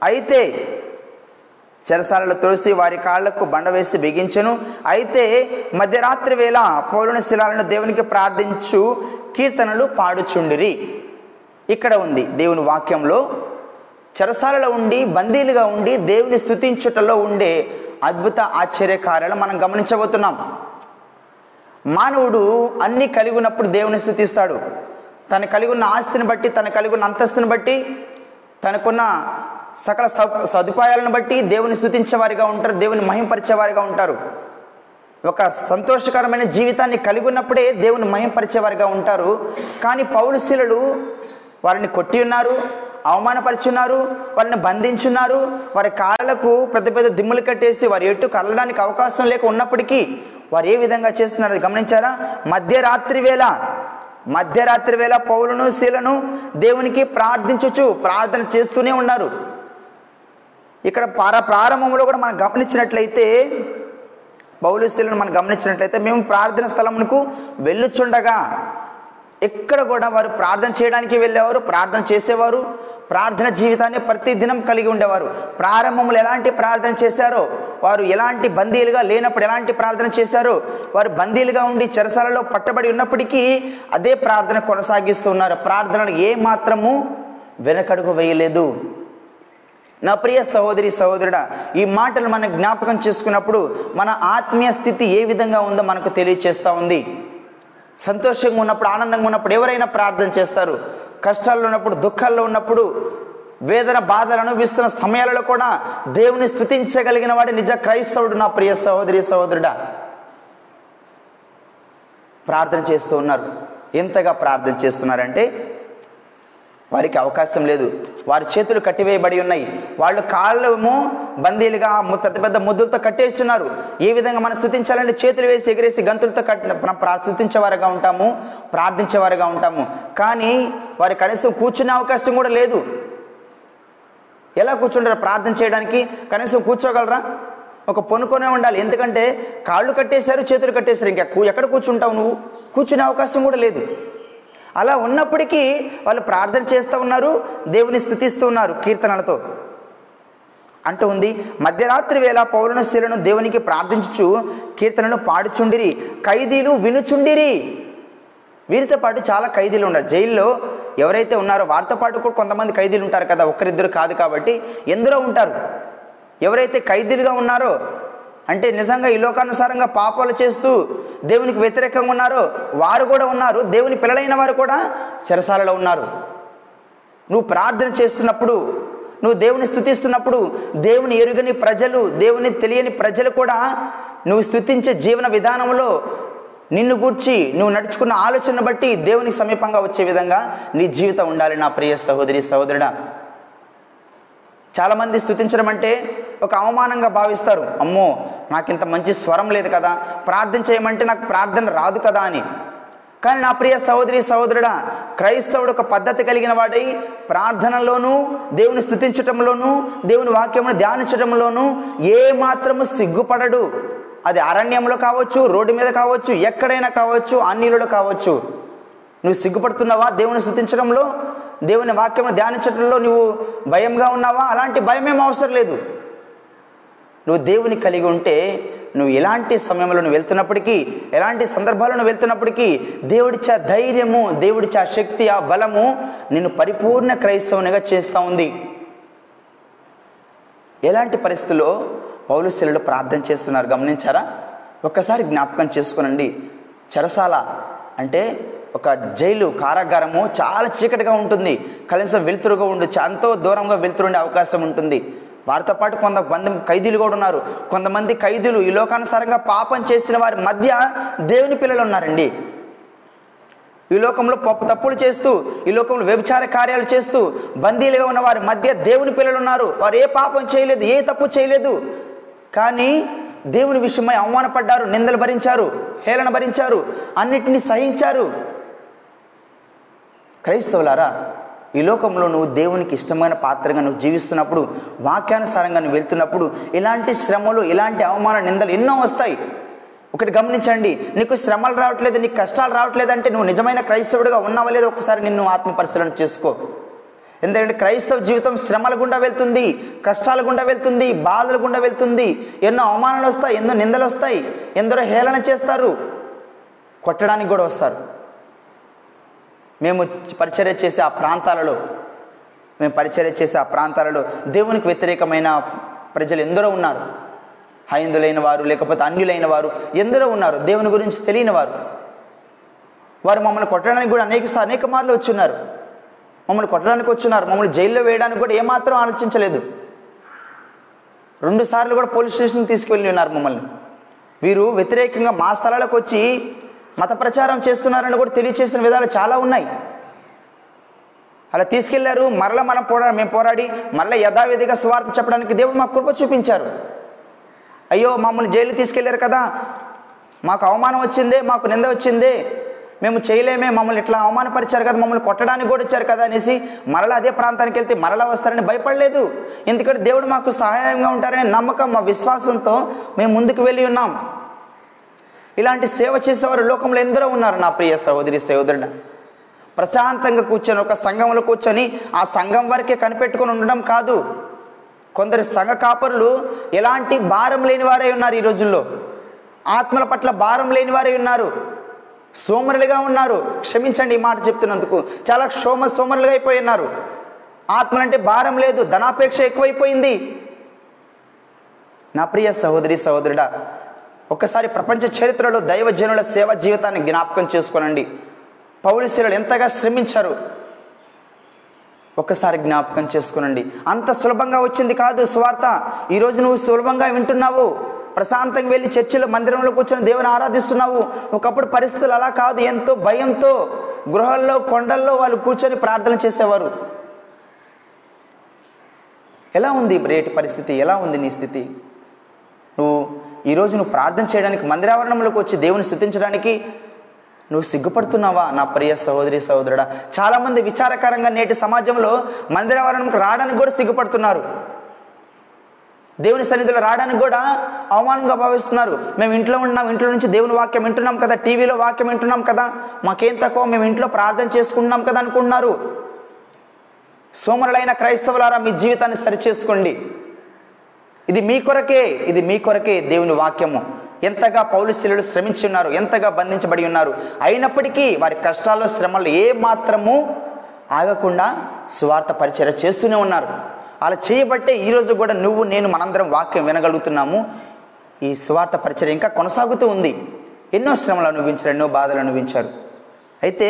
A: అయితే చెరసాలలో తోసి వారి కాళ్ళకు బండ వేసి బిగించెను. అయితే మధ్యరాత్రి వేళ పౌరుని శిలాలను దేవునికి ప్రార్థించు కీర్తనలు పాడుచుండిరి. ఇక్కడ ఉంది దేవుని వాక్యంలో చెరసాలలో ఉండి బందీలుగా ఉండి దేవుని స్థుతించుటలో ఉండే అద్భుత ఆశ్చర్యకార్యాలు మనం గమనించబోతున్నాం. మానవుడు అన్ని కలిగి ఉన్నప్పుడు దేవుని స్థుతిస్తాడు తను కలిగి ఉన్న ఆస్తిని బట్టి తను కలిగి ఉన్న అంతస్తుని బట్టి తనకున్న సకల సదుపాయాలను బట్టి దేవుని స్థుతించేవారిగా ఉంటారు దేవుని మహింపరిచేవారిగా ఉంటారు. ఒక సంతోషకరమైన జీవితాన్ని కలిగి ఉన్నప్పుడే దేవుని మహింపరిచేవారిగా ఉంటారు. కానీ పౌరుశీలుడు వారిని కొట్టి ఉన్నారు అవమానపరుచున్నారు వారిని బంధించున్నారు వారి కాళ్ళకు పెద్ద పెద్ద దిమ్ములు కట్టేసి వారి ఎటు కదలడానికి అవకాశం లేక ఉన్నప్పటికీ వారు ఏ విధంగా చేస్తున్నారు గమనించారా? మధ్యరాత్రి వేళ మధ్యరాత్రి వేళ పౌలను శీలను దేవునికి ప్రార్థించవచ్చు ప్రార్థన చేస్తూనే ఉన్నారు. ఇక్కడ పార ప్రారంభంలో కూడా మనం గమనించినట్లయితే పౌలుస్తులను మనం గమనించినట్లయితే మేము ప్రార్థన స్థలమునకు వెళ్ళుచుండగా ఎక్కడ కూడా వారు ప్రార్థన చేయడానికి వెళ్ళేవారు ప్రార్థన చేసేవారు ప్రార్థన జీవితాన్ని ప్రతి దినం కలిగి ఉండేవారు. ప్రారంభంలో ఎలాంటి ప్రార్థన చేశారో వారు ఎలాంటి బందీలుగా లేనప్పుడు ఎలాంటి ప్రార్థన చేశారో వారు బందీలుగా ఉండి చెరసాలలో పట్టబడి ఉన్నప్పటికీ అదే ప్రార్థన కొనసాగిస్తూ ఉన్నారు. ప్రార్థనలు ఏ మాత్రము వెనకడుగు వేయలేదు. నా ప్రియ సహోదరి సహోదరుడా ఈ మాటలు మనం జ్ఞాపకం చేసుకున్నప్పుడు మన ఆత్మీయ స్థితి ఏ విధంగా ఉందో మనకు తెలియచేస్తూ ఉంది. సంతోషంగా ఉన్నప్పుడు ఆనందంగా ఉన్నప్పుడు ఎవరైనా ప్రార్థన చేస్తారు? కష్టాల్లో ఉన్నప్పుడు దుఃఖాల్లో ఉన్నప్పుడు వేదన బాధలు అనుభవిస్తున్న సమయాలలో కూడా దేవుని స్థుతించగలిగిన వాడు నిజ క్రైస్తవుడు నా ప్రియ సహోదరి సహోదరుడా. ప్రార్థన చేస్తూ ఉన్నారు. ఎంతగా ప్రార్థన చేస్తున్నారంటే వారికి అవకాశం లేదు. వారి చేతులు కట్టివేయబడి ఉన్నాయి. వాళ్ళు కాళ్ళము బందీలుగా పెద్ద పెద్ద ముద్దులతో కట్టేస్తున్నారు. ఏ విధంగా మనం స్థుతించాలంటే చేతులు వేసి ఎగిరేసి గంతులతో కట్టిన ప్రా- స్థుతించేవారుగా ఉంటాము ప్రార్థించేవారుగా ఉంటాము. కానీ వారు కనీసం కూర్చునే అవకాశం కూడా లేదు. ఎలా కూర్చుంటారు ప్రార్థన చేయడానికి? కనీసం కూర్చోగలరా? ఒక పొనుకొనే ఉండాలి. ఎందుకంటే కాళ్ళు కట్టేశారు చేతులు కట్టేశారు. ఇంకా ఎక్కడ కూర్చుంటావు నువ్వు? కూర్చునే అవకాశం కూడా లేదు. అలా ఉన్నప్పటికీ వాళ్ళు ప్రార్థన చేస్తూ ఉన్నారు దేవుని స్థుతిస్తూ ఉన్నారు కీర్తనలతో. అంటూ ఉంది మధ్యరాత్రి వేళ పౌలను దేవునికి ప్రార్థించుచు కీర్తనలు పాడుచుండిరి ఖైదీలు వినుచుండిరి. వీరితో పాటు చాలా ఖైదీలు ఉన్నారు. జైల్లో ఎవరైతే ఉన్నారో వారితో పాటు కూడా కొంతమంది ఖైదీలు ఉంటారు కదా ఒక్కరిద్దరు కాదు కాబట్టి ఎందరో ఉంటారు? ఎవరైతే ఖైదీలుగా ఉన్నారో అంటే నిజంగా ఈ లోకానుసారంగా పాపాలు చేస్తూ దేవునికి వ్యతిరేకంగా ఉన్నారో. వారు కూడా ఉన్నారు. దేవుని పిల్లలైన వారు కూడా చెరసాలలో ఉన్నారు. నువ్వు ప్రార్థన చేస్తున్నప్పుడు నువ్వు దేవుని స్థుతిస్తున్నప్పుడు దేవుని ఎరుగని ప్రజలు దేవుని తెలియని ప్రజలు కూడా నువ్వు స్థుతించే జీవన విధానంలో నిన్ను గూర్చి నువ్వు నడుచుకున్న ఆలోచన బట్టి దేవునికి సమీపంగా వచ్చే విధంగా నీ జీవితం ఉండాలి నా ప్రియ సహోదరి సహోదరుడా. చాలామంది స్థుతించడం అంటే ఒక అవమానంగా భావిస్తారు. అమ్మో నాకు ఇంత మంచి స్వరం లేదు కదా. ప్రార్థన చేయమంటే నాకు ప్రార్థన రాదు కదా అని. కానీ నా ప్రియ సహోదరి సహోదరుడా క్రైస్తవుడు ఒక పద్ధతి కలిగిన వాడై ప్రార్థనలోనూ దేవుని స్థుతించటంలోనూ దేవుని వాక్యమును ధ్యానించటంలోనూ ఏ మాత్రము సిగ్గుపడడు. అది అరణ్యంలో కావచ్చు రోడ్డు మీద కావచ్చు ఎక్కడైనా కావచ్చు అన్నిలలో కావచ్చు. నువ్వు సిగ్గుపడుతున్నావా దేవుని స్థుతించడంలో దేవుని వాక్యమును ధ్యానించడంలో నువ్వు భయంగా ఉన్నావా? అలాంటి భయం ఏం అవసరం లేదు. నువ్వు దేవుని కలిగి ఉంటే నువ్వు ఎలాంటి సమయంలో నువ్వు వెళ్తున్నప్పటికీ ఎలాంటి సందర్భాల్లో నువ్వు వెళ్తున్నప్పటికీ దేవుడిచ్చే ధైర్యము దేవుడిచ్చే ఆ శక్తి ఆ బలము నిన్ను పరిపూర్ణ క్రైస్తవునిగా చేస్తూ ఉంది. ఎలాంటి పరిస్థితుల్లో పౌలుశీలు ప్రార్థన చేస్తున్నారు? గమనించారా? ఒక్కసారి జ్ఞాపకం చేసుకోనండి. చెరసాల అంటే ఒక జైలు కారాగారము చాలా చీకటిగా ఉంటుంది. కనీసం వెలుతురుగా ఉండి ఎంతో దూరంగా వెలుతురుండే అవకాశం ఉంటుంది. వారితో పాటు కొంతమంది ఖైదీలు కూడా ఉన్నారు. కొంతమంది ఖైదీలు ఈ లోకానుసారంగా పాపం చేసిన వారి మధ్య దేవుని పిల్లలు ఉన్నారండి. ఈ లోకంలో పప్పు తప్పులు చేస్తూ ఈ లోకంలో వ్యభిచార కార్యాలు చేస్తూ బందీలుగా ఉన్న వారి మధ్య దేవుని పిల్లలు ఉన్నారు. వారు ఏ పాపం చేయలేదు ఏ తప్పు చేయలేదు. కానీ దేవుని విషయమై అవమానపడ్డారు నిందలు భరించారు హేళన భరించారు అన్నిటినీ సహించారు. క్రైస్తవులారా ఈ లోకంలో నువ్వు దేవునికి ఇష్టమైన పాత్రగా నువ్వు జీవిస్తున్నప్పుడు వాక్యానుసారంగా నువ్వు వెళ్తున్నప్పుడు ఇలాంటి శ్రమలు ఇలాంటి అవమాన నిందలు ఎన్నో వస్తాయి. ఒకటి గమనించండి నీకు శ్రమలు రావట్లేదు నీకు కష్టాలు రావట్లేదు అంటే నువ్వు నిజమైన క్రైస్తవుడిగా ఉన్నావా లేదో ఒకసారి నిన్ను ఆత్మ పరిశీలన చేసుకో. ఎందుకంటే క్రైస్తవ జీవితం శ్రమల గుండా వెళ్తుంది కష్టాల గుండా వెళ్తుంది బాధల గుండా వెళ్తుంది. ఎన్నో అవమానాలు వస్తాయి ఎన్నో నిందలు వస్తాయి ఎందరో హేళన చేస్తారు కొట్టడానికి కూడా వస్తారు. మేము పరిచర్య చేసే ఆ ప్రాంతాలలో మేము పరిచర్య చేసే ఆ ప్రాంతాలలో దేవునికి వ్యతిరేకమైన ప్రజలు ఎందరో ఉన్నారు. హైందులైన వారు లేకపోతే అన్యులైన వారు ఎందరో ఉన్నారు. దేవుని గురించి తెలియని వారు. వారు మమ్మల్ని కొట్టడానికి కూడా అనేక అనేక మార్లు వచ్చున్నారు. మమ్మల్ని కొట్టడానికి వచ్చున్నారు. మమ్మల్ని జైల్లో వేయడానికి కూడా ఏమాత్రం ఆలోచించలేదు. రెండు సార్లు కూడా పోలీస్ స్టేషన్కి తీసుకువెళ్ళి ఉన్నారు మమ్మల్ని. వీరు వ్యతిరేకంగా మా స్థలాలకు వచ్చి మత ప్రచారం చేస్తున్నారని కూడా తెలియచేసిన విధాలు చాలా ఉన్నాయి. అలా తీసుకెళ్ళారు మరలా మనం పోరా మేము పోరాడి మరలా యథావిధిగా స్వార్థ చెప్పడానికి దేవుడు మాకు కృప చూపించారు. అయ్యో మమ్మల్ని జైలు తీసుకెళ్ళారు కదా. మాకు అవమానం వచ్చిందే మాకు నింద వచ్చిందే. మేము చేయలేమే మమ్మల్ని ఇట్లా అవమానపరిచారు కదా మమ్మల్ని కొట్టడానికి కూడా వచ్చారు కదా అనేసి మరలా అదే ప్రాంతానికి వెళ్తే మరలా వస్తారని భయపడలేదు. ఎందుకంటే దేవుడు మాకు సహాయంగా ఉంటారనే నమ్మకం మా విశ్వాసంతో మేము ముందుకు వెళ్ళి ఉన్నాం. ఇలాంటి సేవ చేసేవారు లోకంలో ఎందరో ఉన్నారు నా ప్రియ సహోదరి సహోదరుడు. ప్రశాంతంగా కూర్చొని ఒక సంఘంలో కూర్చొని ఆ సంఘం వరకే కనిపెట్టుకొని ఉండడం కాదు. కొందరు సంఘ కాపరులు ఎలాంటి భారం లేని వారే ఉన్నారు ఈ రోజుల్లో. ఆత్మల పట్ల భారం లేని వారే ఉన్నారు. సోమరులుగా ఉన్నారు. క్షమించండి ఈ మాట చెప్తున్నందుకు. చాలా సోమ సోమరులుగా అయిపోయి ఉన్నారు. ఆత్మలంటే భారం లేదు ధనాపేక్ష ఎక్కువైపోయింది. నా ప్రియ సహోదరి సహోదరుడా ఒక్కసారి ప్రపంచ చరిత్రలో దైవజనుల సేవ జీవితాన్ని జ్ఞాపకం చేసుకోనండి. పౌరుశీలు ఎంతగా శ్రమించారు? ఒక్కసారి జ్ఞాపకం చేసుకునండి. అంత సులభంగా వచ్చింది కాదు సువార్త. ఈరోజు నువ్వు సులభంగా వింటున్నావు. ప్రశాంతంగా వెళ్ళి చర్చిలో మందిరంలో కూర్చొని దేవుని ఆరాధిస్తున్నావు. ఒకప్పుడు పరిస్థితులు అలా కాదు. ఎంతో భయంతో గృహాల్లో కొండల్లో వాళ్ళు కూర్చొని ప్రార్థన చేసేవారు. ఎలా ఉంది రేటి పరిస్థితి? ఎలా ఉంది నీ స్థితి? నువ్వు ఈరోజు నువ్వు ప్రార్థన చేయడానికి మందిరావరణంలోకి వచ్చి దేవుని స్థుతించడానికి నువ్వు సిగ్గుపడుతున్నావా? నా ప్రియ సహోదరి సహోదరుడా చాలామంది విచారకరంగా నేటి సమాజంలో మందిరావరణంకి రావడానికి కూడా సిగ్గుపడుతున్నారు. దేవుని సన్నిధిలో రావడానికి కూడా అవమానంగా భావిస్తున్నారు. మేము ఇంట్లో ఉంటున్నాం ఇంట్లో నుంచి దేవుని వాక్యం వింటున్నాం కదా టీవీలో వాక్యం వింటున్నాం కదా మాకేం తక్కువ మేము ఇంట్లో ప్రార్థన చేసుకుంటున్నాం కదా అనుకుంటున్నారు. సోమరులైన క్రైస్తవులారా మీ జీవితాన్ని సరిచేసుకోండి. ఇది మీ కొరకే ఇది మీ కొరకే దేవుని వాక్యము. ఎంతగా పౌలుశీలుడు శ్రమించి ఉన్నారు ఎంతగా బంధించబడి ఉన్నారు అయినప్పటికీ వారి కష్టాల్లో శ్రమలు ఏ మాత్రము ఆగకుండా స్వార్థ పరిచయం చేస్తూనే ఉన్నారు. అలా చేయబట్టే ఈరోజు కూడా నువ్వు నేను మనందరం వాక్యం వినగలుగుతున్నాము. ఈ స్వార్థ పరిచయం ఇంకా కొనసాగుతూ ఉంది. ఎన్నో శ్రమలు అనుభవించారు ఎన్నో బాధలు అనుభవించారు. అయితే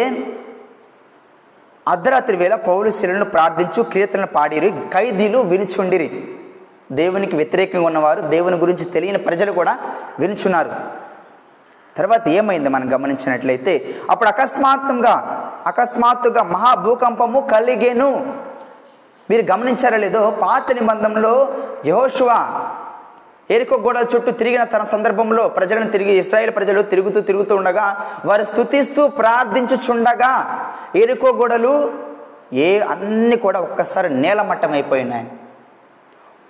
A: అర్ధరాత్రి వేళ పౌలు శిలను ప్రార్థించు కీర్తనలు పాడిరి ఖైదీలు వినిచుండిరి. దేవునికి వ్యతిరేకంగా ఉన్నవారు దేవుని గురించి తెలియని ప్రజలు కూడా వినుచున్నారు. తర్వాత ఏమైంది మనం గమనించినట్లయితే అప్పుడు అకస్మాత్తుగా అకస్మాత్తుగా మహాభూకంపము కలిగేను. మీరు గమనించారా లేదో పాత నిబంధనలో యహోషువ ఎరుకో గోడల చుట్టూ తిరిగిన తన సందర్భంలో ప్రజలను తిరిగి ఇస్రాయేల్ ప్రజలు తిరుగుతూ తిరుగుతూ ఉండగా వారు స్థుతిస్తూ ప్రార్థించుచుండగా ఎరుకో గోడలు ఏ అన్ని కూడా ఒక్కసారి నేలమట్టం అయిపోయినాయి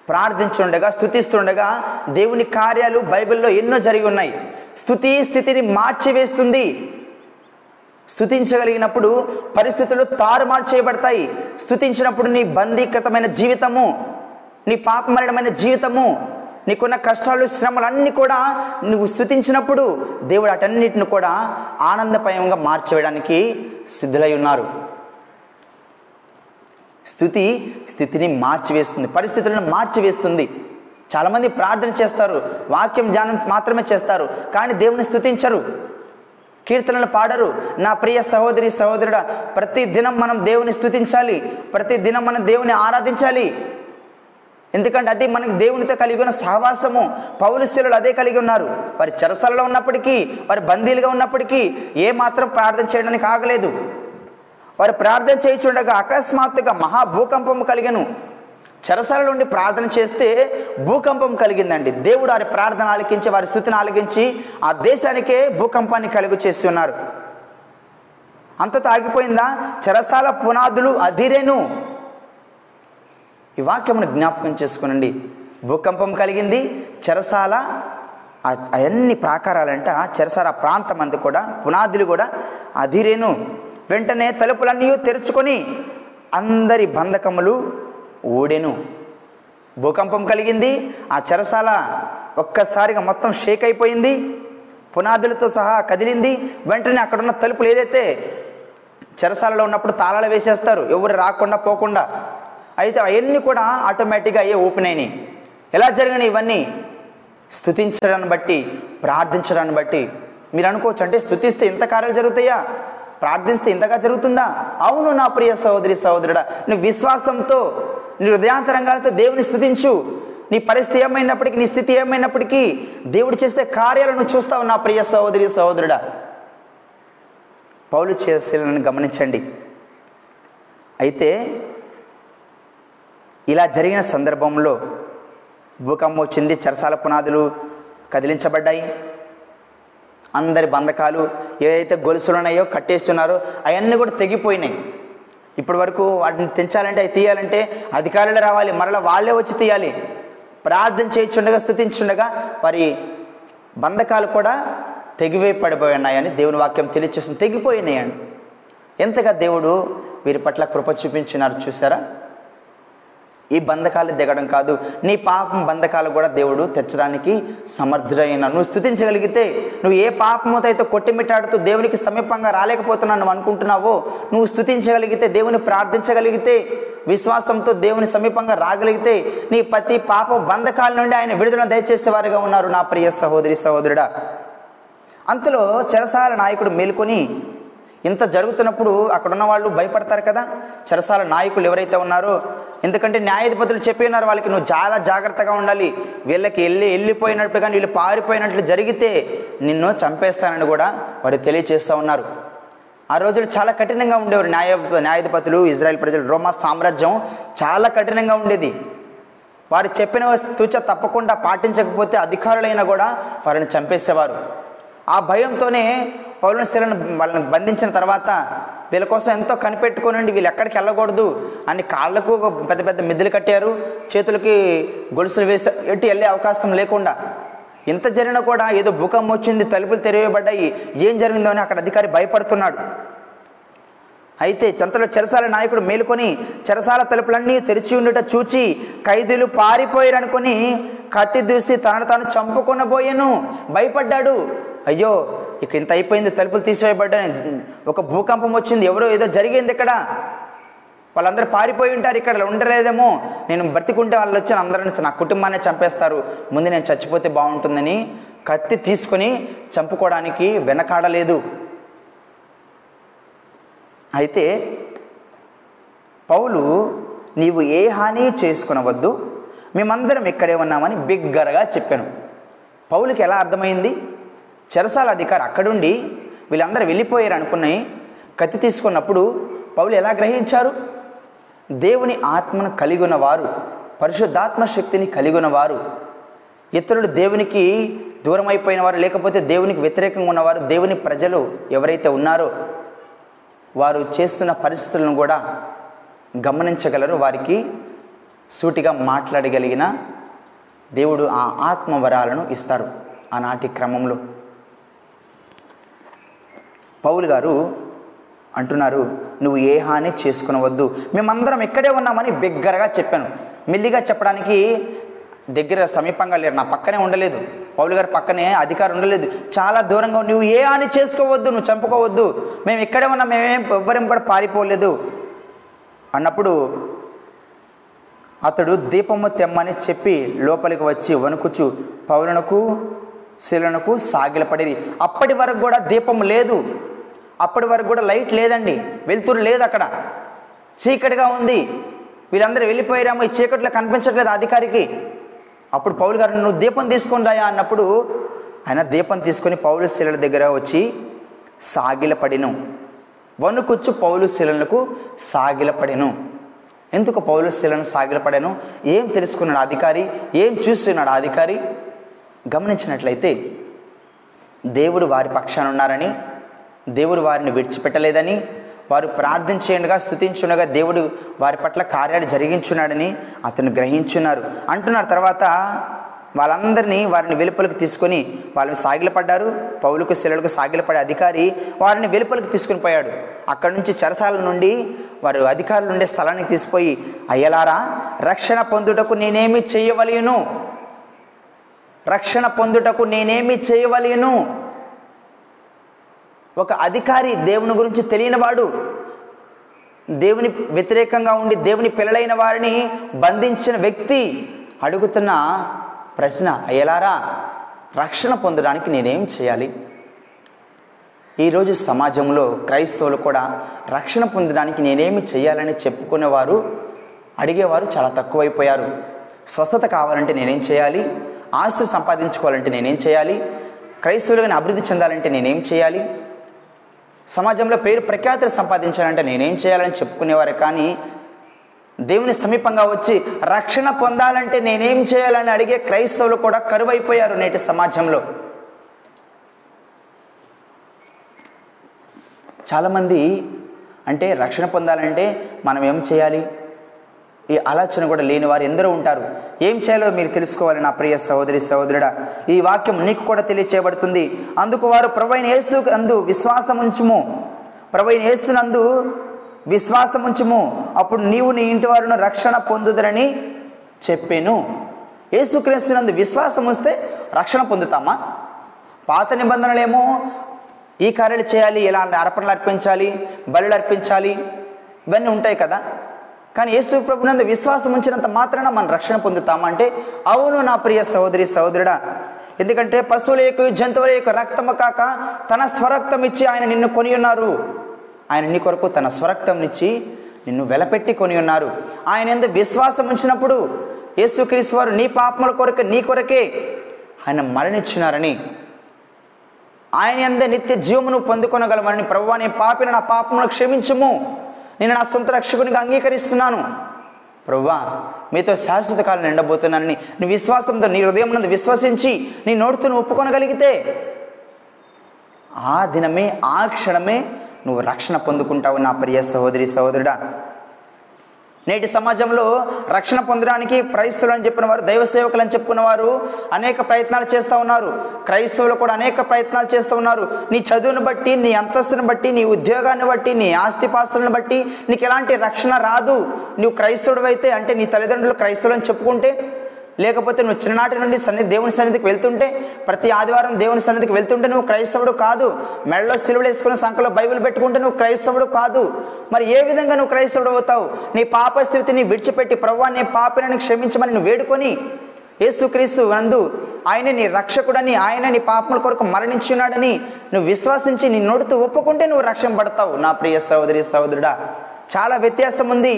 A: ప్రార్థించుండగా స్థుతిస్తుండగా దేవుని కార్యాలు బైబిల్లో ఎన్నో జరిగి ఉన్నాయి. స్థుతి స్థితిని మార్చివేస్తుంది. స్థుతించగలిగినప్పుడు పరిస్థితులు తారుమారు చేయబడతాయి. స్థుతించినప్పుడు నీ బందీకృతమైన జీవితము నీ పాపమరణమైన జీవితము నీకున్న కష్టాలు శ్రమలు అన్నీ కూడా నువ్వు స్థుతించినప్పుడు దేవుడు అటన్నిటిని కూడా ఆనందపయంగా మార్చివేయడానికి సిద్ధులై ఉన్నారు. స్థుతి స్థితిని మార్చివేస్తుంది పరిస్థితులను మార్చివేస్తుంది. చాలామంది ప్రార్థన చేస్తారు వాక్యం ధ్యానం మాత్రమే చేస్తారు కానీ దేవుని స్థుతించరు. కీర్తనలు పాడరు. నా ప్రియ సహోదరి సహోదరుడ ప్రతి దినం మనం దేవుని స్థుతించాలి. ప్రతి దినం మనం దేవుని ఆరాధించాలి. ఎందుకంటే అది మనకి దేవునితో కలిగి ఉన్న సహవాసము. పౌలుస్తులు అదే కలిగి ఉన్నారు. వారి చెరసలలో ఉన్నప్పటికీ వారి బందీలుగా ఉన్నప్పటికీ ఏ మాత్రం ప్రార్థన చేయడానికి ఆగలేదు. వారు ప్రార్థన చేయించుండగా అకస్మాత్తుగా మహా భూకంపం కలిగను. చెరసాల నుండి ప్రార్థన చేస్తే భూకంపం కలిగిందండి. దేవుడు వారి ప్రార్థన ఆలకించి వారి స్థుతిని ఆలకించి ఆ దేశానికే భూకంపాన్ని కలుగు చేసి ఉన్నారు. అంతతో ఆగిపోయిందా చెరసాల పునాదులు అదిరేను. ఈ వాక్యమును జ్ఞాపకం చేసుకునండి. భూకంపం కలిగింది చెరసాల అవన్నీ ప్రాకారాలంట చెరసాల ప్రాంతం అంతా కూడా పునాదులు కూడా అదిరేను. వెంటనే తలుపులన్నీ తెరుచుకొని అందరి బంధకములు ఊడెను. భూకంపం కలిగింది ఆ చెరసాల ఒక్కసారిగా మొత్తం షేక్ అయిపోయింది పునాదులతో సహా కదిలింది. వెంటనే అక్కడున్న తలుపులు ఏదైతే చెరసాలలో ఉన్నప్పుడు తాళాలు వేసేస్తారు ఎవరు రాకుండా పోకుండా. అయితే అవన్నీ కూడా ఆటోమేటిక్గా అయ్యే ఓపెన్ అయినాయి. ఎలా జరిగినాయి ఇవన్నీ? స్థుతించడాన్ని బట్టి ప్రార్థించడాన్ని బట్టి. మీరు అనుకోవచ్చు అంటే స్థుతిస్తే ఇంత కార్యాలు జరుగుతాయా? ప్రార్థిస్తే ఇంతగా జరుగుతుందా? అవును నా ప్రియ సహోదరి సహోదరుడా నువ్వు విశ్వాసంతో నీ హృదయాంతరంగాలతో దేవుని స్థుతించు. నీ పరిస్థితి ఏమైనప్పటికీ నీ స్థితి ఏమైనప్పటికీ దేవుడు చేసే కార్యాలను చూస్తావు నా ప్రియ సహోదరి సహోదరుడా. పౌలు చేసేలను గమనించండి. అయితే ఇలా జరిగిన సందర్భంలో భూకంపం వచ్చింది చరసాల పునాదులు కదిలించబడ్డాయి. అందరి బంధకాలు ఏదైతే గొలుసులు ఉన్నాయో కట్టేస్తున్నారో అవన్నీ కూడా తెగిపోయినాయి. ఇప్పటి వరకు వాటిని తెంచాలంటే అవి తీయాలంటే అధికారులు రావాలి. మరలా వాళ్ళే వచ్చి తీయాలి. ప్రార్థన చేయించుండగా స్థుతించుండగా వారి బంధకాలు కూడా తెగివే పడిపోయి ఉన్నాయని దేవుని వాక్యం తెలియచేస్తుంది. తెగిపోయినాయండి ఎంతగా దేవుడు వీరి పట్ల కృప చూపించినారు చూసారా? ఈ బంధకాలు దిగడం కాదు. నీ పాపం బంధకాలు కూడా దేవుడు తెచ్చడానికి సమర్థుడైన నువ్వు స్థుతించగలిగితే నువ్వు ఏ పాపముతో అయితే కొట్టిమిట్టాడుతూ దేవునికి సమీపంగా రాలేకపోతున్నావు నువ్వు అనుకుంటున్నావో నువ్వు స్థుతించగలిగితే దేవుని ప్రార్థించగలిగితే విశ్వాసంతో దేవుని సమీపంగా రాగలిగితే నీ ప్రతి పాప బంధకాల నుండి ఆయన విడుదల దయచేసే వారిగా ఉన్నారు నా ప్రియ సహోదరి సహోదరుడా. అంతలో చెరసాల నాయకుడు మేలుకొని ఇంత జరుగుతున్నప్పుడు అక్కడ ఉన్న వాళ్ళు భయపడతారు కదా. చెరసాల నాయకులు ఎవరైతే ఉన్నారో ఎందుకంటే న్యాయాధిపతులు చెప్పి ఉన్నారు వాళ్ళకి నువ్వు చాలా జాగ్రత్తగా ఉండాలి. వీళ్ళకి వెళ్ళి వెళ్ళిపోయినట్టు కానీ వీళ్ళు పారిపోయినట్లు జరిగితే నిన్ను చంపేస్తానని కూడా వాడు తెలియచేస్తూ ఉన్నారు. ఆ రోజులు చాలా కఠినంగా ఉండేవారు న్యాయ న్యాయాధిపతులు ఇజ్రాయెల్ ప్రజలు. రోమా సామ్రాజ్యం చాలా కఠినంగా ఉండేది. వారు చెప్పిన తూచ తప్పకుండా పాటించకపోతే అధికారులైనా కూడా వారిని చంపేసేవారు. ఆ భయంతోనే పౌరుల స్త్రీలను వాళ్ళని బంధించిన తర్వాత వీళ్ళ కోసం ఎంతో కనిపెట్టుకోనండి వీళ్ళు ఎక్కడికి వెళ్ళకూడదు అని కాళ్ళకు పెద్ద పెద్ద మిద్దెలు కట్టారు. చేతులకి గొలుసులు వేసి ఎట్టి వెళ్ళే అవకాశం లేకుండా ఇంత జరిగినా కూడా ఏదో భూకంపం వచ్చింది తలుపులు తెరవబడ్డాయి. ఏం జరిగిందో అని అక్కడ అధికారి భయపడుతున్నాడు. అయితే చెంతలో చెరసాల నాయకుడు మేలుకొని చెరసాల తలుపులన్నీ తెరిచి ఉండుట చూచి ఖైదీలు పారిపోయారనుకొని కత్తి దూసి తనను తాను చంపుకొనబోయాను. భయపడ్డాడు. అయ్యో ఇక ఇంత అయిపోయింది తలుపులు తీసివేయబడ్డాయి. ఒక భూకంపం వచ్చింది ఎవరో ఏదో జరిగింది ఇక్కడ. వాళ్ళందరూ పారిపోయి ఉంటారు ఇక్కడ ఉండలేదేమో. నేను బ్రతికుంటే వాళ్ళు వచ్చి అందరిని నా కుటుంబాన్ని చంపేస్తారు. ముందు నేను చచ్చిపోతే బాగుంటుందని కత్తి తీసుకొని చంపుకోవడానికి వెనకాడలేదు. అయితే పౌలు నీవు ఏ హాని చేసుకునవద్దు. మేమందరం ఇక్కడే ఉన్నామని బిగ్గరగా చెప్పాను. పౌలుకి ఎలా అర్థమైంది? చెరసాల అధికారి అక్కడుండి వీళ్ళందరూ వెళ్ళిపోయారు అనుకున్నాయి కత్తి తీసుకున్నప్పుడు పౌలు ఎలా గ్రహించారు? దేవుని ఆత్మను కలిగి ఉన్నవారు పరిశుద్ధాత్మ శక్తిని కలిగి ఉన్నవారు ఇతరులు దేవునికి దూరం అయిపోయిన వారు లేకపోతే దేవునికి వ్యతిరేకంగా ఉన్నవారు దేవుని ప్రజలు ఎవరైతే ఉన్నారో వారు చేస్తున్న పరిస్థితులను కూడా గమనించగలరు. వారికి సూటిగా మాట్లాడగలిగిన దేవుడు ఆ ఆత్మవరాలను ఇస్తారు ఆనాటి క్రమంలో పౌలు గారు అంటున్నారు నువ్వు ఏ హాని చేసుకునవద్దు. మేమందరం ఇక్కడే ఉన్నామని బిగ్గరగా చెప్పాను. మెల్లిగా చెప్పడానికి దగ్గర సమీపంగా లేరు. నా పక్కనే ఉండలేదు. పౌలు గారి పక్కనే అధికారం ఉండలేదు. చాలా దూరంగా నువ్వు ఏ హాని చేసుకోవద్దు నువ్వు చంపుకోవద్దు. మేము ఇక్కడే ఉన్నా మేమేం ఎవ్వరేం కూడా పారిపోలేదు. అన్నప్పుడు అతడు దీపము తెమ్మని చెప్పి లోపలికి వచ్చి వణుకుచు. పౌలనకు శిలనకు సాగిలపడి అప్పటి వరకు కూడా దీపం లేదు. అప్పటి వరకు కూడా లైట్ లేదండి. వెలుతురు లేదు అక్కడ. చీకటిగా ఉంది. వీళ్ళందరూ వెళ్ళిపోయారేమో ఈ చీకట్లో కనిపించట్లేదు అధికారికి. అప్పుడు పౌలు గారు నువ్వు దీపం తీసుకుని రాయా? అన్నప్పుడు ఆయన దీపం తీసుకొని పౌలు శిలల దగ్గర వచ్చి సాగిలపడిను. వణుకొచ్చు పౌలు శిలలకు సాగిలపడెను. ఎందుకు పౌలు శిలను సాగిలపడాను? ఏం తెలుసుకున్నాడు అధికారి? ఏం చూస్తున్నాడు అధికారి? గమనించినట్లయితే దేవుడు వారి పక్షాన ఉన్నారని దేవుడు వారిని విడిచిపెట్టలేదని వారు ప్రార్థించేయండిగా స్థుతించుండగా దేవుడు వారి పట్ల కార్యాలు జరిగించున్నాడని అతను గ్రహించున్నారు. అంటున్నారు తర్వాత వాళ్ళందరినీ వారిని వెలుపలకు తీసుకొని వాళ్ళని సాగిలపడ్డారు. పౌలకు శిలలకు సాగిలపడే అధికారి వారిని వెలుపలకు తీసుకుని పోయాడు. అక్కడి నుంచి చెరసాల నుండి వారు అధికారులు ఉండే స్థలానికి తీసిపోయి అయ్యలారా రక్షణ పొందుటకు నేనేమి చేయవలేను రక్షణ పొందుటకు నేనేమి చేయవలేను ఒక అధికారి దేవుని గురించి తెలియనివాడు దేవుని వ్యతిరేకంగా ఉండి దేవుని పిల్లలైన వారిని బంధించిన వ్యక్తి అడుగుతున్న ప్రశ్న అయ్యలారా రక్షణ పొందడానికి నేనేం చేయాలి? ఈరోజు సమాజంలో క్రైస్తవులు కూడా రక్షణ పొందడానికి నేనేమి చేయాలని చెప్పుకునేవారు అడిగేవారు చాలా తక్కువైపోయారు. స్వస్థత కావాలంటే నేనేం చేయాలి? ఆస్తులు సంపాదించుకోవాలంటే నేనేం చేయాలి? క్రైస్తవులుగా అభివృద్ధి చెందాలంటే నేనేం చేయాలి? సమాజంలో పేరు ప్రఖ్యాతులు సంపాదించాలంటే నేనేం చేయాలని చెప్పుకునేవారు? కానీ దేవుని సమీపంగా వచ్చి రక్షణ పొందాలంటే నేనేం చేయాలని అడిగే క్రైస్తవులు కూడా కరువైపోయారు నేటి సమాజంలో. చాలామంది అంటే రక్షణ పొందాలంటే మనం ఏం చేయాలి? ఈ ఆలోచన కూడా లేని వారు ఎందరో ఉంటారు. ఏం చేయాలో మీరు తెలుసుకోవాలి నా ప్రియ సహోదరి సహోదరుడా. ఈ వాక్యం నీకు కూడా తెలియచేయబడుతుంది. అందుకు వారు ప్రవైన యేసు అందు విశ్వాసం ఉంచుము. ప్రవైన యేసునందు విశ్వాసం ఉంచుము. అప్పుడు నీవు నీ ఇంటి వారును రక్షణ పొందుదరని చెప్పాను. యేసుక్రీస్తునందు విశ్వాసం వస్తే రక్షణ పొందుతామా? పాత నిబంధనలేమో ఈ కార్యాలు చేయాలి ఇలా అర్పణలు అర్పించాలి బలులు అర్పించాలి ఇవన్నీ ఉంటాయి కదా. కానీ యేసు ప్రభునందు విశ్వాసం ఉంచినంత మాత్రాన మనం రక్షణ పొందుతామంటే అవును నా ప్రియ సహోదరి సహోదరుడా. ఎందుకంటే పశువుల యొక్క జంతువుల యొక్క రక్తము కాక తన స్వరక్తం ఇచ్చి ఆయన నిన్ను కొని ఉన్నారు ఆయన నీ కొరకు తన స్వరక్తం ఇచ్చి నిన్ను వెలపెట్టి కొని ఉన్నారు ఆయన ఎందు విశ్వాసం ఉంచినప్పుడు యేసుక్రీస్తు వారు నీ పాపముల కొరకు నీ కొరకే ఆయన మరణించినారని ఆయన ఎందు నిత్య జీవమును పొందుకొనగలమని ప్రభువా నీ పాపిన నా పాపమును క్షమించము. నేను నా సొంత రక్షకునికి అంగీకరిస్తున్నాను. ప్రభువా మీతో శాశ్వత కాలం నిండబోతున్నానని నీ విశ్వాసంతో నీ హృదయం నందు విశ్వసించి నీ నోటితో నువ్వు ఒప్పుకొనగలిగితే ఆ దినమే ఆ క్షణమే నువ్వు రక్షణ పొందుకుంటావు నా ప్రియ సహోదరి సహోదరుడా. నేటి సమాజంలో రక్షణ పొందడానికి క్రైస్తవులు అని చెప్పిన వారు దైవ సేవకులు అని చెప్పుకున్న వారు అనేక ప్రయత్నాలు చేస్తూ ఉన్నారు. క్రైస్తవులు కూడా అనేక ప్రయత్నాలు చేస్తూ ఉన్నారు. నీ చదువును బట్టి నీ అంతస్తుని బట్టి నీ ఉద్యోగాన్ని బట్టి నీ ఆస్తిపాస్తులను బట్టి నీకు ఎలాంటి రక్షణ రాదు. నువ్వు క్రైస్తవుడు అయితే అంటే నీ తల్లిదండ్రులు క్రైస్తవులు అని చెప్పుకుంటే లేకపోతే నువ్వు చిన్ననాటి నుండి సన్నిధి దేవుని సన్నిధికి వెళ్తుంటే ప్రతి ఆదివారం దేవుని సన్నిధికి వెళ్తుంటే నువ్వు క్రైస్తవుడు కాదు. మెడలో సిలువలు వేసుకుని సంఖలో బైబిల్ పెట్టుకుంటే నువ్వు క్రైస్తవుడు కాదు. మరి ఏ విధంగా నువ్వు క్రైస్తవుడు అవుతావు? నీ పాప స్థితిని విడిచిపెట్టి ప్రవ్వా నీ పాపినని క్షమించమని నువ్వు వేడుకొని యేసుక్రీస్తు నందు ఆయన నీ రక్షకుడని ఆయన నీ పాపముల కొరకు మరణించున్నాడని నువ్వు విశ్వసించి నీ నోటితో ఒప్పుకుంటే నువ్వు రక్షణ పడతావు నా ప్రియ సహోదరి సహోదరుడా చాలా వ్యత్యాసం ఉంది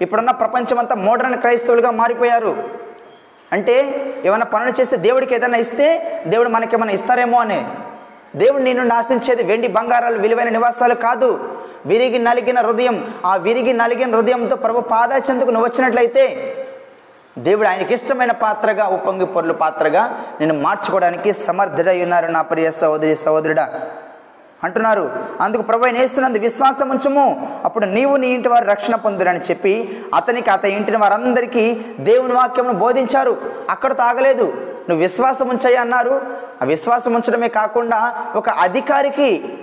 A: ఇప్పుడున్న ప్రపంచం అంతా మోడర్న్ క్రైస్తవులుగా మారిపోయారు. అంటే ఏమైనా పనులు చేస్తే దేవుడికి ఏదైనా ఇస్తే దేవుడు మనకేమైనా ఇస్తారేమో అని. దేవుడు నిన్ను ఆశించేది వెండి బంగారాలు విలువైన నివాసాలు కాదు. విరిగి నలిగిన హృదయం ఆ విరిగి నలిగిన హృదయంతో ప్రభు పాదాచందుకు నువ్వు వచ్చినట్లయితే దేవుడు ఆయనకి ఇష్టమైన పాత్రగా ఉప్పొంగి పొరలు పాత్రగా నేను మార్చుకోవడానికి సమర్థుడై ఉన్నారు నా ప్రియ సహోదరి సహోదరుడా. అంటున్నారు. అందుకు ప్రభు నేస్తున్నందు విశ్వాసం ఉంచము. అప్పుడు నీవు నీ ఇంటి వారు రక్షణ పొందురని చెప్పి అతనికి అతని ఇంటిని వారందరికీ దేవుని వాక్యమును బోధించారు. అక్కడ తాగలేదు. నువ్వు విశ్వాసం ఉంచాయి అన్నారు. ఆ విశ్వాసం ఉంచడమే కాకుండా ఒక అధికారికి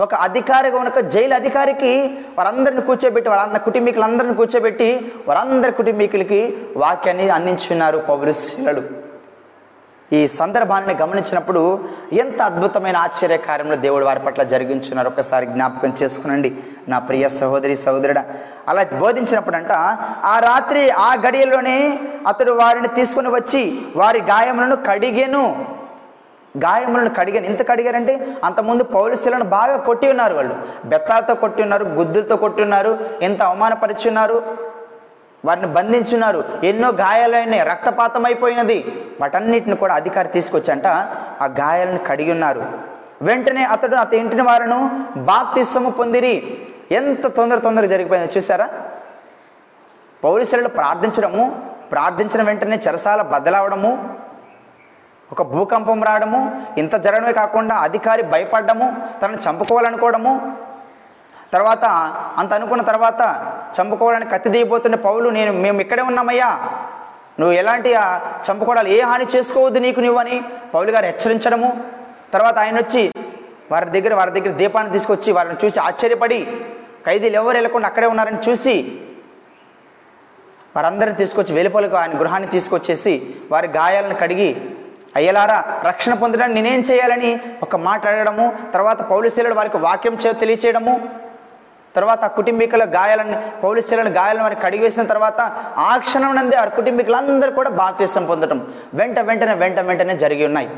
A: ఒక అధికారిగా ఉన్న జైలు అధికారికి వారందరిని కూర్చోబెట్టి వారందరి కుటుంబీకులందరిని కూర్చోబెట్టి వారందరి కుటుంబీకులకి వాక్యాన్ని అందించున్నారు పౌరుశీలడు ఈ సందర్భాన్ని గమనించినప్పుడు ఎంత అద్భుతమైన ఆశ్చర్య కార్యంలో దేవుడు వారి పట్ల జరిగించున్నారు ఒకసారి జ్ఞాపకం చేసుకునండి. నా ప్రియ సహోదరి సహోదరుడ అలా బోధించినప్పుడంట ఆ రాత్రి ఆ గడియలోనే అతడు వారిని తీసుకుని వచ్చి వారి గాయములను కడిగెను. గాయములను కడిగాను. ఎంత కడిగారంటే అంతకుముందు పౌలిస్తులను బాగా కొట్టి ఉన్నారు వాళ్ళు. బెత్తాలతో కొట్టి ఉన్నారు గుద్దులతో కొట్టి ఉన్నారు ఎంత అవమానపరిచి ఉన్నారు. వారిని బంధించున్నారు. ఎన్నో గాయాలైన రక్తపాతం అయిపోయినది వాటన్నిటిని కూడా అధికారి తీసుకొచ్చంట. ఆ గాయాలను కడిగి ఉన్నారు. వెంటనే అతడు అతని ఇంటిని వారిను బాప్తిస్సము పొందిరి. ఎంత తొందర తొందర జరిగిపోయిందో చూసారా పౌరుషులు ప్రార్థించడము ప్రార్థించిన వెంటనే చెరసాల బదలవడము ఒక భూకంపం రావడము ఇంత జరగడమే కాకుండా అధికారి భయపడ్డము తనను చంపుకోవాలనుకోవడము తర్వాత అంత అనుకున్న తర్వాత చంపుకోవడానికి కత్తి దిగిపోతున్న పౌలు నేను మేము ఇక్కడే ఉన్నామయ్యా. నువ్వు ఎలాంటి చంపుకోవడాలు ఏ హాని చేసుకోవద్దు నీకు నువ్వు అని పౌలు గారు హెచ్చరించడము. తర్వాత ఆయన వచ్చి వారి దగ్గర వారి దగ్గర దీపాన్ని తీసుకొచ్చి వారిని చూసి ఆశ్చర్యపడి ఖైదీలు ఎవరు వెళ్ళకుండా అక్కడే ఉన్నారని చూసి వారందరిని తీసుకొచ్చి వెలుపలకు ఆయన గృహాన్ని తీసుకొచ్చేసి వారి గాయాలను కడిగి అయ్యలారా రక్షణ పొందడానికి నేనేం చేయాలని ఒక మాట అడగడము. తర్వాత పౌలిశీలను వారికి వాక్యం చే తెలియచేయడము. తర్వాత ఆ కుటుంబీకుల గాయాలను పౌలిశీలను గాయాలను వారికి కడిగివేసిన తర్వాత ఆ క్షణం నందే ఆ కుటుంబీకులందరూ కూడా బాప్తీసం పొందటం. వెంట వెంటనే వెంట వెంటనే జరిగి ఉన్నాయి.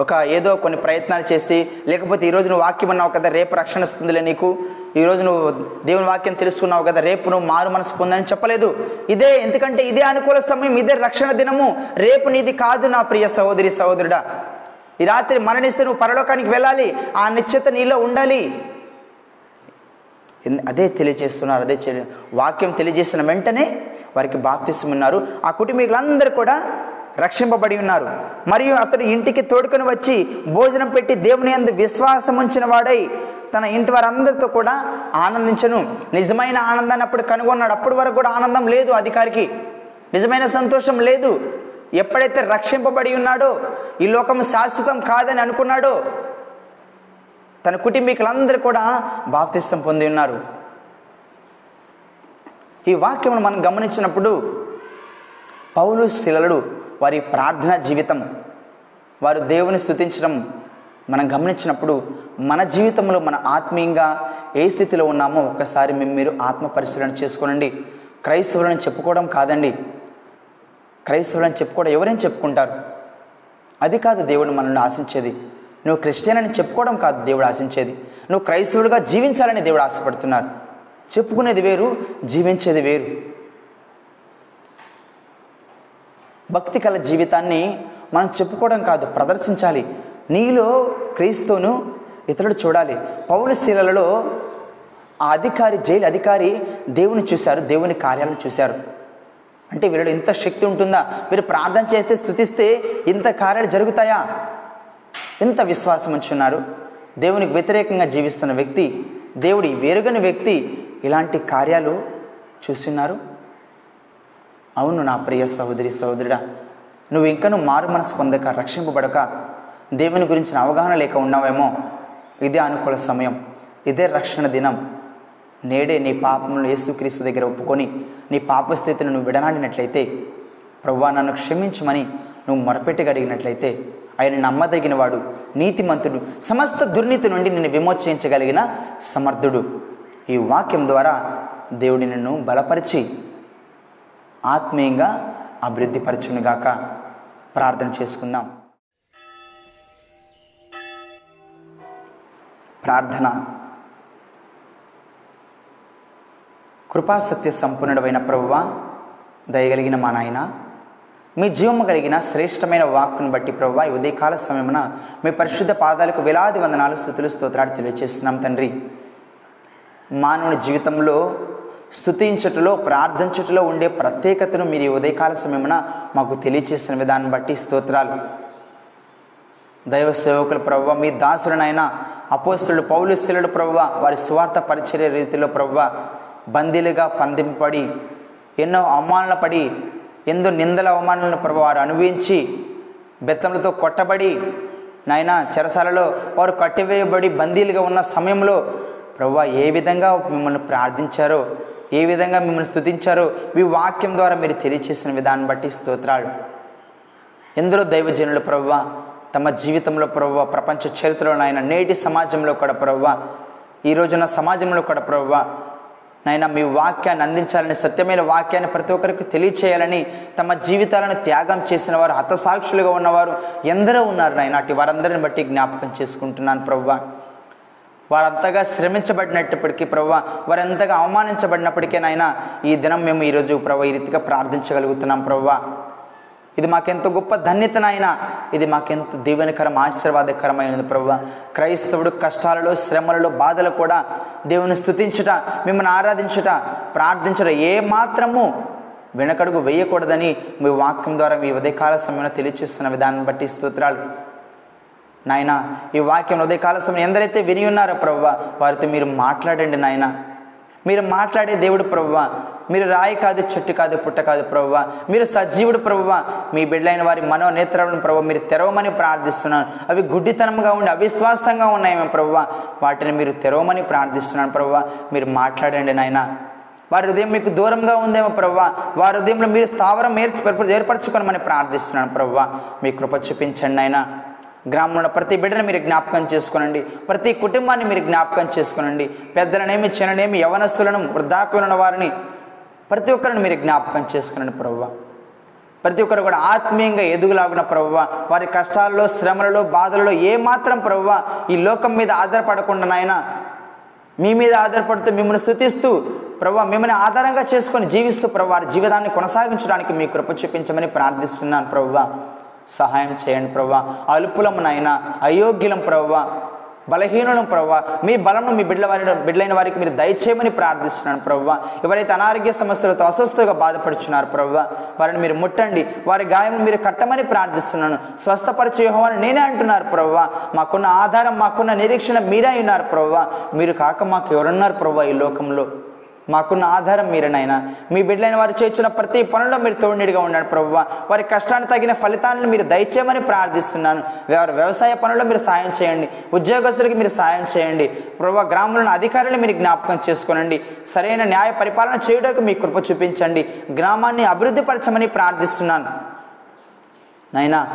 A: ఒక ఏదో కొన్ని ప్రయత్నాలు చేసి లేకపోతే ఈరోజు నువ్వు వాక్యం అన్నావు కదా రేపు రక్షణ వస్తుందిలే నీకు. ఈరోజు నువ్వు దేవుని వాక్యం తెలుసుకున్నావు కదా రేపు నువ్వు మారు మనసు పొందని చెప్పలేదు. ఇదే ఎందుకంటే ఇదే అనుకూల సమయం ఇదే రక్షణ దినము. రేపు నీది కాదు నా ప్రియ సహోదరి సహోదరుడా. ఈ రాత్రి మరణిస్తే నువ్వు పరలోకానికి వెళ్ళాలి. ఆ నిశ్చిత నీలో ఉండాలి. అదే తెలియజేస్తున్నారు అదే వాక్యం తెలియజేసిన వెంటనే వారికి బాప్తిసం ఉన్నారు. ఆ కుటుంబీకులందరూ కూడా రక్షింపబడి ఉన్నారు. మరియు అతడు ఇంటికి తోడుకొని వచ్చి భోజనం పెట్టి దేవుని అందు విశ్వాసం ఉంచిన వాడై తన ఇంటి వారందరితో కూడా ఆనందించను. నిజమైన ఆనందాన్ని అప్పుడు కనుగొన్నాడు. అప్పటి వరకు కూడా ఆనందం లేదు అధికారికి. నిజమైన సంతోషం లేదు. ఎప్పుడైతే రక్షింపబడి ఉన్నాడో ఈ లోకం శాశ్వతం కాదని అనుకున్నాడో తన కుటుంబీకులందరూ కూడా బాప్తిష్టం పొంది ఉన్నారు. ఈ వాక్యమును మనం గమనించినప్పుడు పౌలు శిలలు వారి ప్రార్థన జీవితం వారు దేవుని స్థుతించడం మనం గమనించినప్పుడు మన జీవితంలో మన ఆత్మీయంగా ఏ స్థితిలో ఉన్నామో ఒక్కసారి మేము మీరు ఆత్మ పరిశీలన చేసుకోనండి. క్రైస్తవులను చెప్పుకోవడం కాదండి. క్రైస్తవులను చెప్పుకోవడం ఎవరైనా చెప్పుకుంటారు. అది కాదు దేవుడు మనల్ని ఆశించేది. నువ్వు క్రిస్టియన్ అని చెప్పుకోవడం కాదు దేవుడు ఆశించేది. నువ్వు క్రైస్తవుడిగా జీవించాలని దేవుడు ఆశపడుతున్నారు. చెప్పుకునేది వేరు జీవించేది వేరు. భక్తి కల జీవితాన్ని మనం చెప్పుకోవడం కాదు ప్రదర్శించాలి. నీలో క్రీస్తును ఇతరుడు చూడాలి. పౌలశీలలో ఆ అధికారి జైలు అధికారి దేవుని చూశారు దేవుని కార్యాలను చూశారు. అంటే వీళ్ళు ఇంత శక్తి ఉంటుందా? వీరు ప్రార్థన చేస్తే స్థుతిస్తే ఇంత కార్యాలు జరుగుతాయా? ఎంత విశ్వాసం ఉంచున్నారు దేవునికి వ్యతిరేకంగా జీవిస్తున్న వ్యక్తి దేవుడి వేరుగని వ్యక్తి ఇలాంటి కార్యాలు చూస్తున్నారు? అవును నా ప్రియ సహోదరి సహోదరుడా నువ్వు ఇంకనూ మారు మనసు పొందక రక్షింపబడక దేవుని గురించిన అవగాహన లేక ఉన్నావేమో? ఇదే అనుకూల సమయం. ఇదే రక్షణ దినం. నేడే నీ పాపములను యేసుక్రీస్తు దగ్గర ఒప్పుకొని నీ పాప స్థితిని నువ్వు విడనాడినట్లయితే ప్రవ్వా నన్ను క్షమించమని నువ్వు మొరపెట్టగలిగినట్లయితే ఆయన నమ్మదగిన వాడు నీతిమంతుడు సమస్త దుర్నీతి నుండి నిన్ను విమోచించగలిగిన సమర్థుడు. ఈ వాక్యం ద్వారా దేవుడి నిన్ను బలపరిచి ఆత్మీయంగా అభివృద్ధిపరచునుగాక ప్రార్థన చేసుకుందాం. ప్రార్థన కృపాసత్య సంపన్నుడమైన ప్రభువ దయగలిగిన మా నాయన మీ జీవము కలిగిన శ్రేష్టమైన వాక్ను బట్టి ప్రభువ ఈ ఉదయకాల సమయమున మీ పరిశుద్ధ పాదాలకు వేలాది వందనాలు స్థుతులు స్తోత్రాలు తెలియజేస్తున్నాం తండ్రి. మానవుని జీవితంలో స్థుతించుటలో ప్రార్థించుటలో ఉండే ప్రత్యేకతను మీరు ఈ ఉదయకాల సమయమున మాకు తెలియచేసిన విధానం బట్టి స్తోత్రాలు. దైవ సేవకుల ప్రవ్వ మీ దాసులనైనా అపోస్తులు పౌలుస్తులు ప్రవ్వ వారి స్వార్థ పరిచర్య రీతిలో ప్రవ్వ బందీలుగా పందింపబడి ఎన్నో అవమానాలు పడి ఎందు నిందల అవమానాలను ప్రభు వారు అనుభవించి బెత్తములతో కొట్టబడి నాయన చెరసాలలో వారు కట్టివేయబడి బందీలుగా ఉన్న సమయంలో ప్రభు ఏ విధంగా మిమ్మల్ని ప్రార్థించారో ఏ విధంగా మిమ్మల్ని స్థుతించారో మీ వాక్యం ద్వారా మీరు తెలియచేసిన విధానం బట్టి స్తోత్రాలు. ఎందరో దైవజనులు ప్రవ్వ తమ జీవితంలో ప్రవ్వ ప్రపంచ చరిత్రలో నాయన నేటి సమాజంలో కూడా ప్రవ్వ ఈ రోజున సమాజంలో కూడా ప్రవ్వ నాయన మీ వాక్యాన్ని అందించాలని సత్యమైన వాక్యాన్ని ప్రతి ఒక్కరికి తెలియచేయాలని తమ జీవితాలను త్యాగం చేసిన వారు హతసాక్షులుగా ఉన్నవారు ఎందరో ఉన్నారు నాయన. అటు వారందరిని బట్టి జ్ఞాపకం చేసుకుంటున్నాను ప్రవ్వ. వారంతగా శ్రమించబడినప్పటికీ ప్రభు ఎంతగా అవమానించబడినప్పటికీ నాయన ఈ దినం మేము ఈరోజు ప్రభు ఈ రీతిగా ప్రార్థించగలుగుతున్నాం ప్రభు ఇది మాకెంతో గొప్ప ధన్యత నాయన ఇది మాకెంతో దీవెనకరం ఆశీర్వాదకరమైనది ప్రభు క్రైస్తవుడు కష్టాలలో శ్రమలలో బాధలు కూడా దేవుని స్థుతించుట మిమ్మల్ని ఆరాధించుట ప్రార్థించుట ఏ మాత్రము వెనకడుగు వేయకూడదని మీ వాక్యం ద్వారా మీ ఉదయకాల సమయంలో తెలియచేస్తున్న విధానం బట్టి స్తోత్రాలు. నాయన ఈ వాక్యం ఉదయకాల సమయం ఎందరైతే విని ఉన్నారో ప్రభు వారితో మీరు మాట్లాడండి నాయన. మీరు మాట్లాడే దేవుడు ప్రభువ మీరు రాయి కాదు చెట్టు కాదు పుట్ట కాదు ప్రభువ మీరు సజీవుడు ప్రభువ మీ బిడ్డలైన వారి మనోనేత్రాలను ప్రభు మీరు తెరవమని ప్రార్థిస్తున్నాను. అవి గుడ్డితనంగా ఉండి అవిశ్వాసంగా ఉన్నాయేమో ప్రభువ. వాటిని మీరు తెరవమని ప్రార్థిస్తున్నాను ప్రభువ. మీరు మాట్లాడండి నాయన. వారి హృదయం మీకు దూరంగా ఉందేమో ప్రవ్వ వారి హృదయంలో మీరు స్థావరం ఏర్పరచుకోనమని ప్రార్థిస్తున్నాను ప్రవ్వ మీ కృప చూపించండి నాయన. గ్రామంలో ప్రతి బిడ్డను మీరు జ్ఞాపకం చేసుకోనండి. ప్రతి కుటుంబాన్ని మీరు జ్ఞాపకం చేసుకోనండి. పెద్దలనేమి చిన్ననేమి యవనస్తులను వృద్ధాప్యులను వారిని ప్రతి ఒక్కరిని మీరు జ్ఞాపకం చేసుకునండి ప్రభు ప్రతి ఒక్కరు కూడా ఆత్మీయంగా ఎదుగులాగున ప్రవ్వ వారి కష్టాల్లో శ్రమలలో బాధలలో ఏమాత్రం ప్రభువ ఈ లోకం మీద ఆధారపడకుండా నాయన మీ మీద ఆధారపడుతూ మిమ్మల్ని స్థుతిస్తూ ప్రభు మిమ్మల్ని ఆధారంగా చేసుకొని జీవిస్తూ ప్రభు వారి జీవితాన్ని కొనసాగించడానికి మీ కృప చూపించమని ప్రార్థిస్తున్నాను ప్రభువా. సహాయం చేయండి ప్రభా అల్పులం అయోగ్యులం ప్రభా బలహీనులం ప్రవ్వా మీ బలము మీ బిడ్డల వారి బిడ్డలైన వారికి మీరు దయచేయమని ప్రార్థిస్తున్నాను ప్రవ్వా. ఎవరైతే అనారోగ్య సమస్యలతో అస్వస్థగా బాధపడుచున్నారు ప్రవ్వా వారిని మీరు ముట్టండి. వారి గాయం మీరు కట్టమని ప్రార్థిస్తున్నాను. స్వస్థపరిచే నేనే అంటున్నారు ప్రవ్వా. మాకున్న ఆధారం మాకున్న నిరీక్షణ మీరే ఉన్నారు ప్రవ్వా. మీరు కాక మాకు ఎవరున్నారు ప్రవ్వా ఈ లోకంలో? మాకున్న ఆధారం మీరేనైనా. మీ బిడ్డలైన వారు చేస్తున్న ప్రతి పనుల్లో మీరు తోడునిడిగా ఉన్నాడు ప్రభు వారి కష్టానికి తగిన ఫలితాలను మీరు దయచేయమని ప్రార్థిస్తున్నాను. వారి వ్యవసాయ పనుల్లో మీరు సాయం చేయండి. ఉద్యోగస్తులకి మీరు సాయం చేయండి. ప్రభు గ్రామంలోని అధికారులు మీరు జ్ఞాపకం చేసుకోనండి. సరైన న్యాయ పరిపాలన చేయడానికి మీ కృప చూపించండి. గ్రామాన్ని అభివృద్ధిపరచమని ప్రార్థిస్తున్నాను. నైనా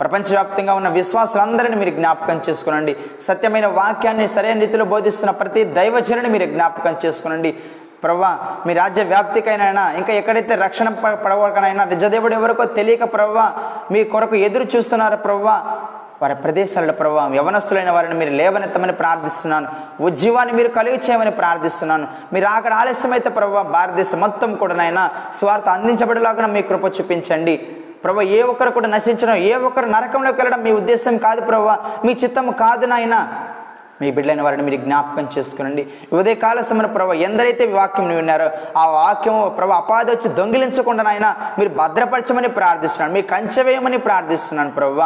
A: ప్రపంచవ్యాప్తంగా ఉన్న విశ్వాసులందరినీ మీరు జ్ఞాపకం చేసుకోనండి. సత్యమైన వాక్యాన్ని సరైన రీతిలో బోధిస్తున్న ప్రతి దైవజనుని మీరు జ్ఞాపకం చేసుకోనండి. ప్రవ్వా మీ రాజ్య వ్యాప్తికైనా ఇంకా ఎక్కడైతే రక్షణ పడవకనైనా నిజదేవుడు ఎవరికో తెలియక ప్రవ్వా మీ కొరకు ఎదురు చూస్తున్నారో ప్రవ్వా వారి ప్రదేశాలలో ప్రభావ యవనస్తులైన వారిని మీరు లేవనెత్తమని ప్రార్థిస్తున్నాను. ఉజ్జీవాన్ని మీరు కలిగి చేయమని ప్రార్థిస్తున్నాను. మీరు అక్కడ ఆలస్యమైతే ప్రభావ భారతదేశం మొత్తం కూడా నాయన స్వార్థ అందించబడేలాగా మీ కృప చూపించండి. ప్రభు ఏ ఒక్కరు కూడా నశించడం ఏ ఒక్కరు నరకంలోకి వెళ్ళడం మీ ఉద్దేశం కాదు ప్రభు మీ చిత్తం కాదు నాయనా మీ బిడ్డలైన వారిని మీరు జ్ఞాపకం చేసుకునండి. ఉదయ కాల సమయంలో ప్రభు ఎందరైతే వాక్యం విన్నారో ఆ వాక్యం ప్రభు అపాధి వచ్చి దొంగిలించకుండా నాయన మీరు భద్రపరచమని ప్రార్థిస్తున్నాను. మీ కంచె వేయమని ప్రార్థిస్తున్నాను ప్రభు.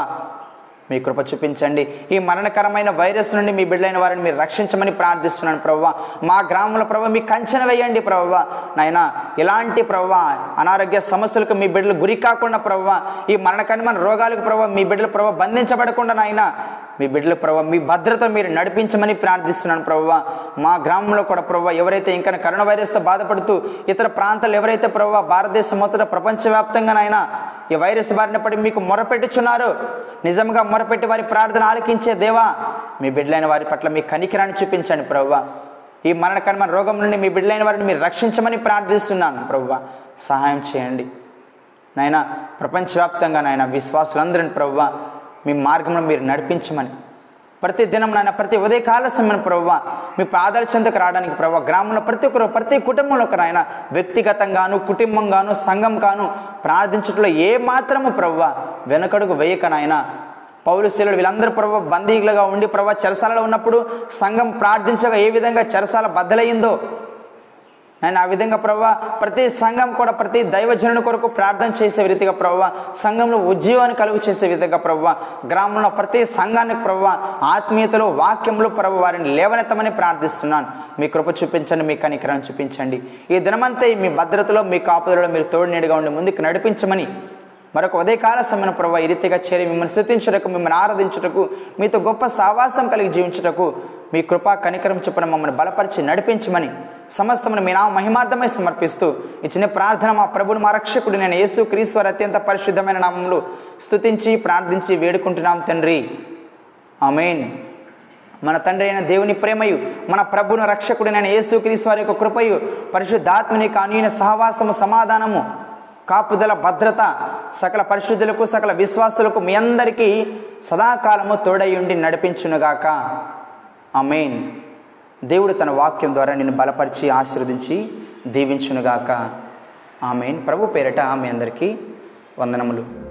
A: మీ కృప చూపించండి. ఈ మరణకరమైన వైరస్ నుండి మీ బిడ్డలైన వారిని మీరు రక్షించమని ప్రార్థిస్తున్నాను ప్రవ్వ మా గ్రామంలో ప్రభు మీ కంచెన వేయండి ప్రభావ నాయన ఇలాంటి ప్రవ్వ అనారోగ్య సమస్యలకు మీ బిడ్డలు గురి కాకుండా ప్రభావ ఈ మరణకరమైన రోగాలకు ప్రభావ మీ బిడ్డలు ప్రభావ బంధించబడకుండా నాయన మీ బిడ్డల ప్రభావ మీ భద్రత మీరు నడిపించమని ప్రార్థిస్తున్నాను ప్రభావ మా గ్రామంలో కూడా ప్రభావ ఎవరైతే ఇంకా కరోనా వైరస్తో బాధపడుతూ ఇతర ప్రాంతాలు ఎవరైతే ప్రభావ భారతదేశం మొత్తం ప్రపంచవ్యాప్తంగా నాయన ఈ వైరస్ బారిన పడి మీకు మొరపెట్టుచున్నారు నిజంగా మొరపెట్టి వారి ప్రార్థన ఆలకించే దేవా మీ బిడ్డలైన వారి పట్ల మీ కనికిరాన్ని చూపించండి ప్రభావ ఈ మరణకరమైన రోగం నుండి మీ బిడ్డలైన వారిని మీరు రక్షించమని ప్రార్థిస్తున్నాను ప్రవ్వ సహాయం చేయండి. నాయన ప్రపంచవ్యాప్తంగా నాయన విశ్వాసులందరిని ప్రభువా మీ మార్గంలో మీరు నడిపించమని. ప్రతి దినం నాయన ప్రతి ఉదయకాల సమయం మీ పాదాల చెంతకు రావడానికి ప్రభావ గ్రామంలో ప్రతి ఒక్కరు ప్రతి కుటుంబంలో ఒక నాయన వ్యక్తిగతంగాను కుటుంబంగాను సంఘం గాను ప్రార్థించట్లో ఏ మాత్రము ప్రభావ వెనకడుగు వేయక నాయన పౌరుశీలుడు వీళ్ళందరూ ప్రభు బందీలుగా ఉండి ప్రభావ చెరసాలలో ఉన్నప్పుడు సంఘం ప్రార్థించగా ఏ విధంగా చెరసాల బద్దలయ్యిందో నేను ఆ విధంగా ప్రభావ ప్రతి సంఘం కూడా ప్రతి దైవజనుని కొరకు ప్రార్థన చేసే రీతిగా ప్రవ్వ సంఘంలో ఉద్యోగాన్ని కలుగు చేసే విధంగా ప్రభావ గ్రామంలో ప్రతి సంఘానికి ప్రవ్వ ఆత్మీయతలో వాక్యంలో ప్రభు వారిని లేవనెత్తమని ప్రార్థిస్తున్నాను. మీ కృప చూపించండి మీ కనికరాన్ని చూపించండి. ఈ దినమంతా మీ భద్రతలో మీ కాపుదలలో మీరు తోడునీడుగా ఉండి ముందుకు నడిపించమని మరొక ఉదయకాల సమయం ప్రభు ఈ రీతిగా చేరి మిమ్మల్ని స్థుతించుటకు మిమ్మల్ని ఆరాధించుటకు మీతో గొప్ప సావాసం కలిగి జీవించుటకు మీ కృపా కనికరం చొప్పున మమ్మల్ని బలపరిచి నడిపించమని సమస్తమును మీ నా మహిమార్థమై సమర్పిస్తూ ఇచ్చిన ప్రార్థన మా ప్రభుని మా రక్షకుడు నేను యేసు క్రీశ్వర్ అత్యంత పరిశుద్ధమైన నామంలో స్తుతించి ప్రార్థించి వేడుకుంటున్నాం తండ్రి. ఆమెన్. మన తండ్రి అయిన దేవుని ప్రేమయు మన ప్రభును రక్షకుడైన యేసుక్రీస్తు వారి యొక్క కృపయు పరిశుద్ధాత్మని కానీన సహవాసము సమాధానము కాపుదల భద్రత సకల పరిశుద్ధులకు సకల విశ్వాసులకు మీ అందరికీ సదాకాలము తోడయుండి నడిపించునుగాక. ఆమెన్. దేవుడు తన వాక్యం ద్వారా నిన్ను బలపరిచి ఆశీర్వదించి దీవించునుగాక. ఆమెన్. ప్రభు పేరట ఆమె అందరికీ వందనములు.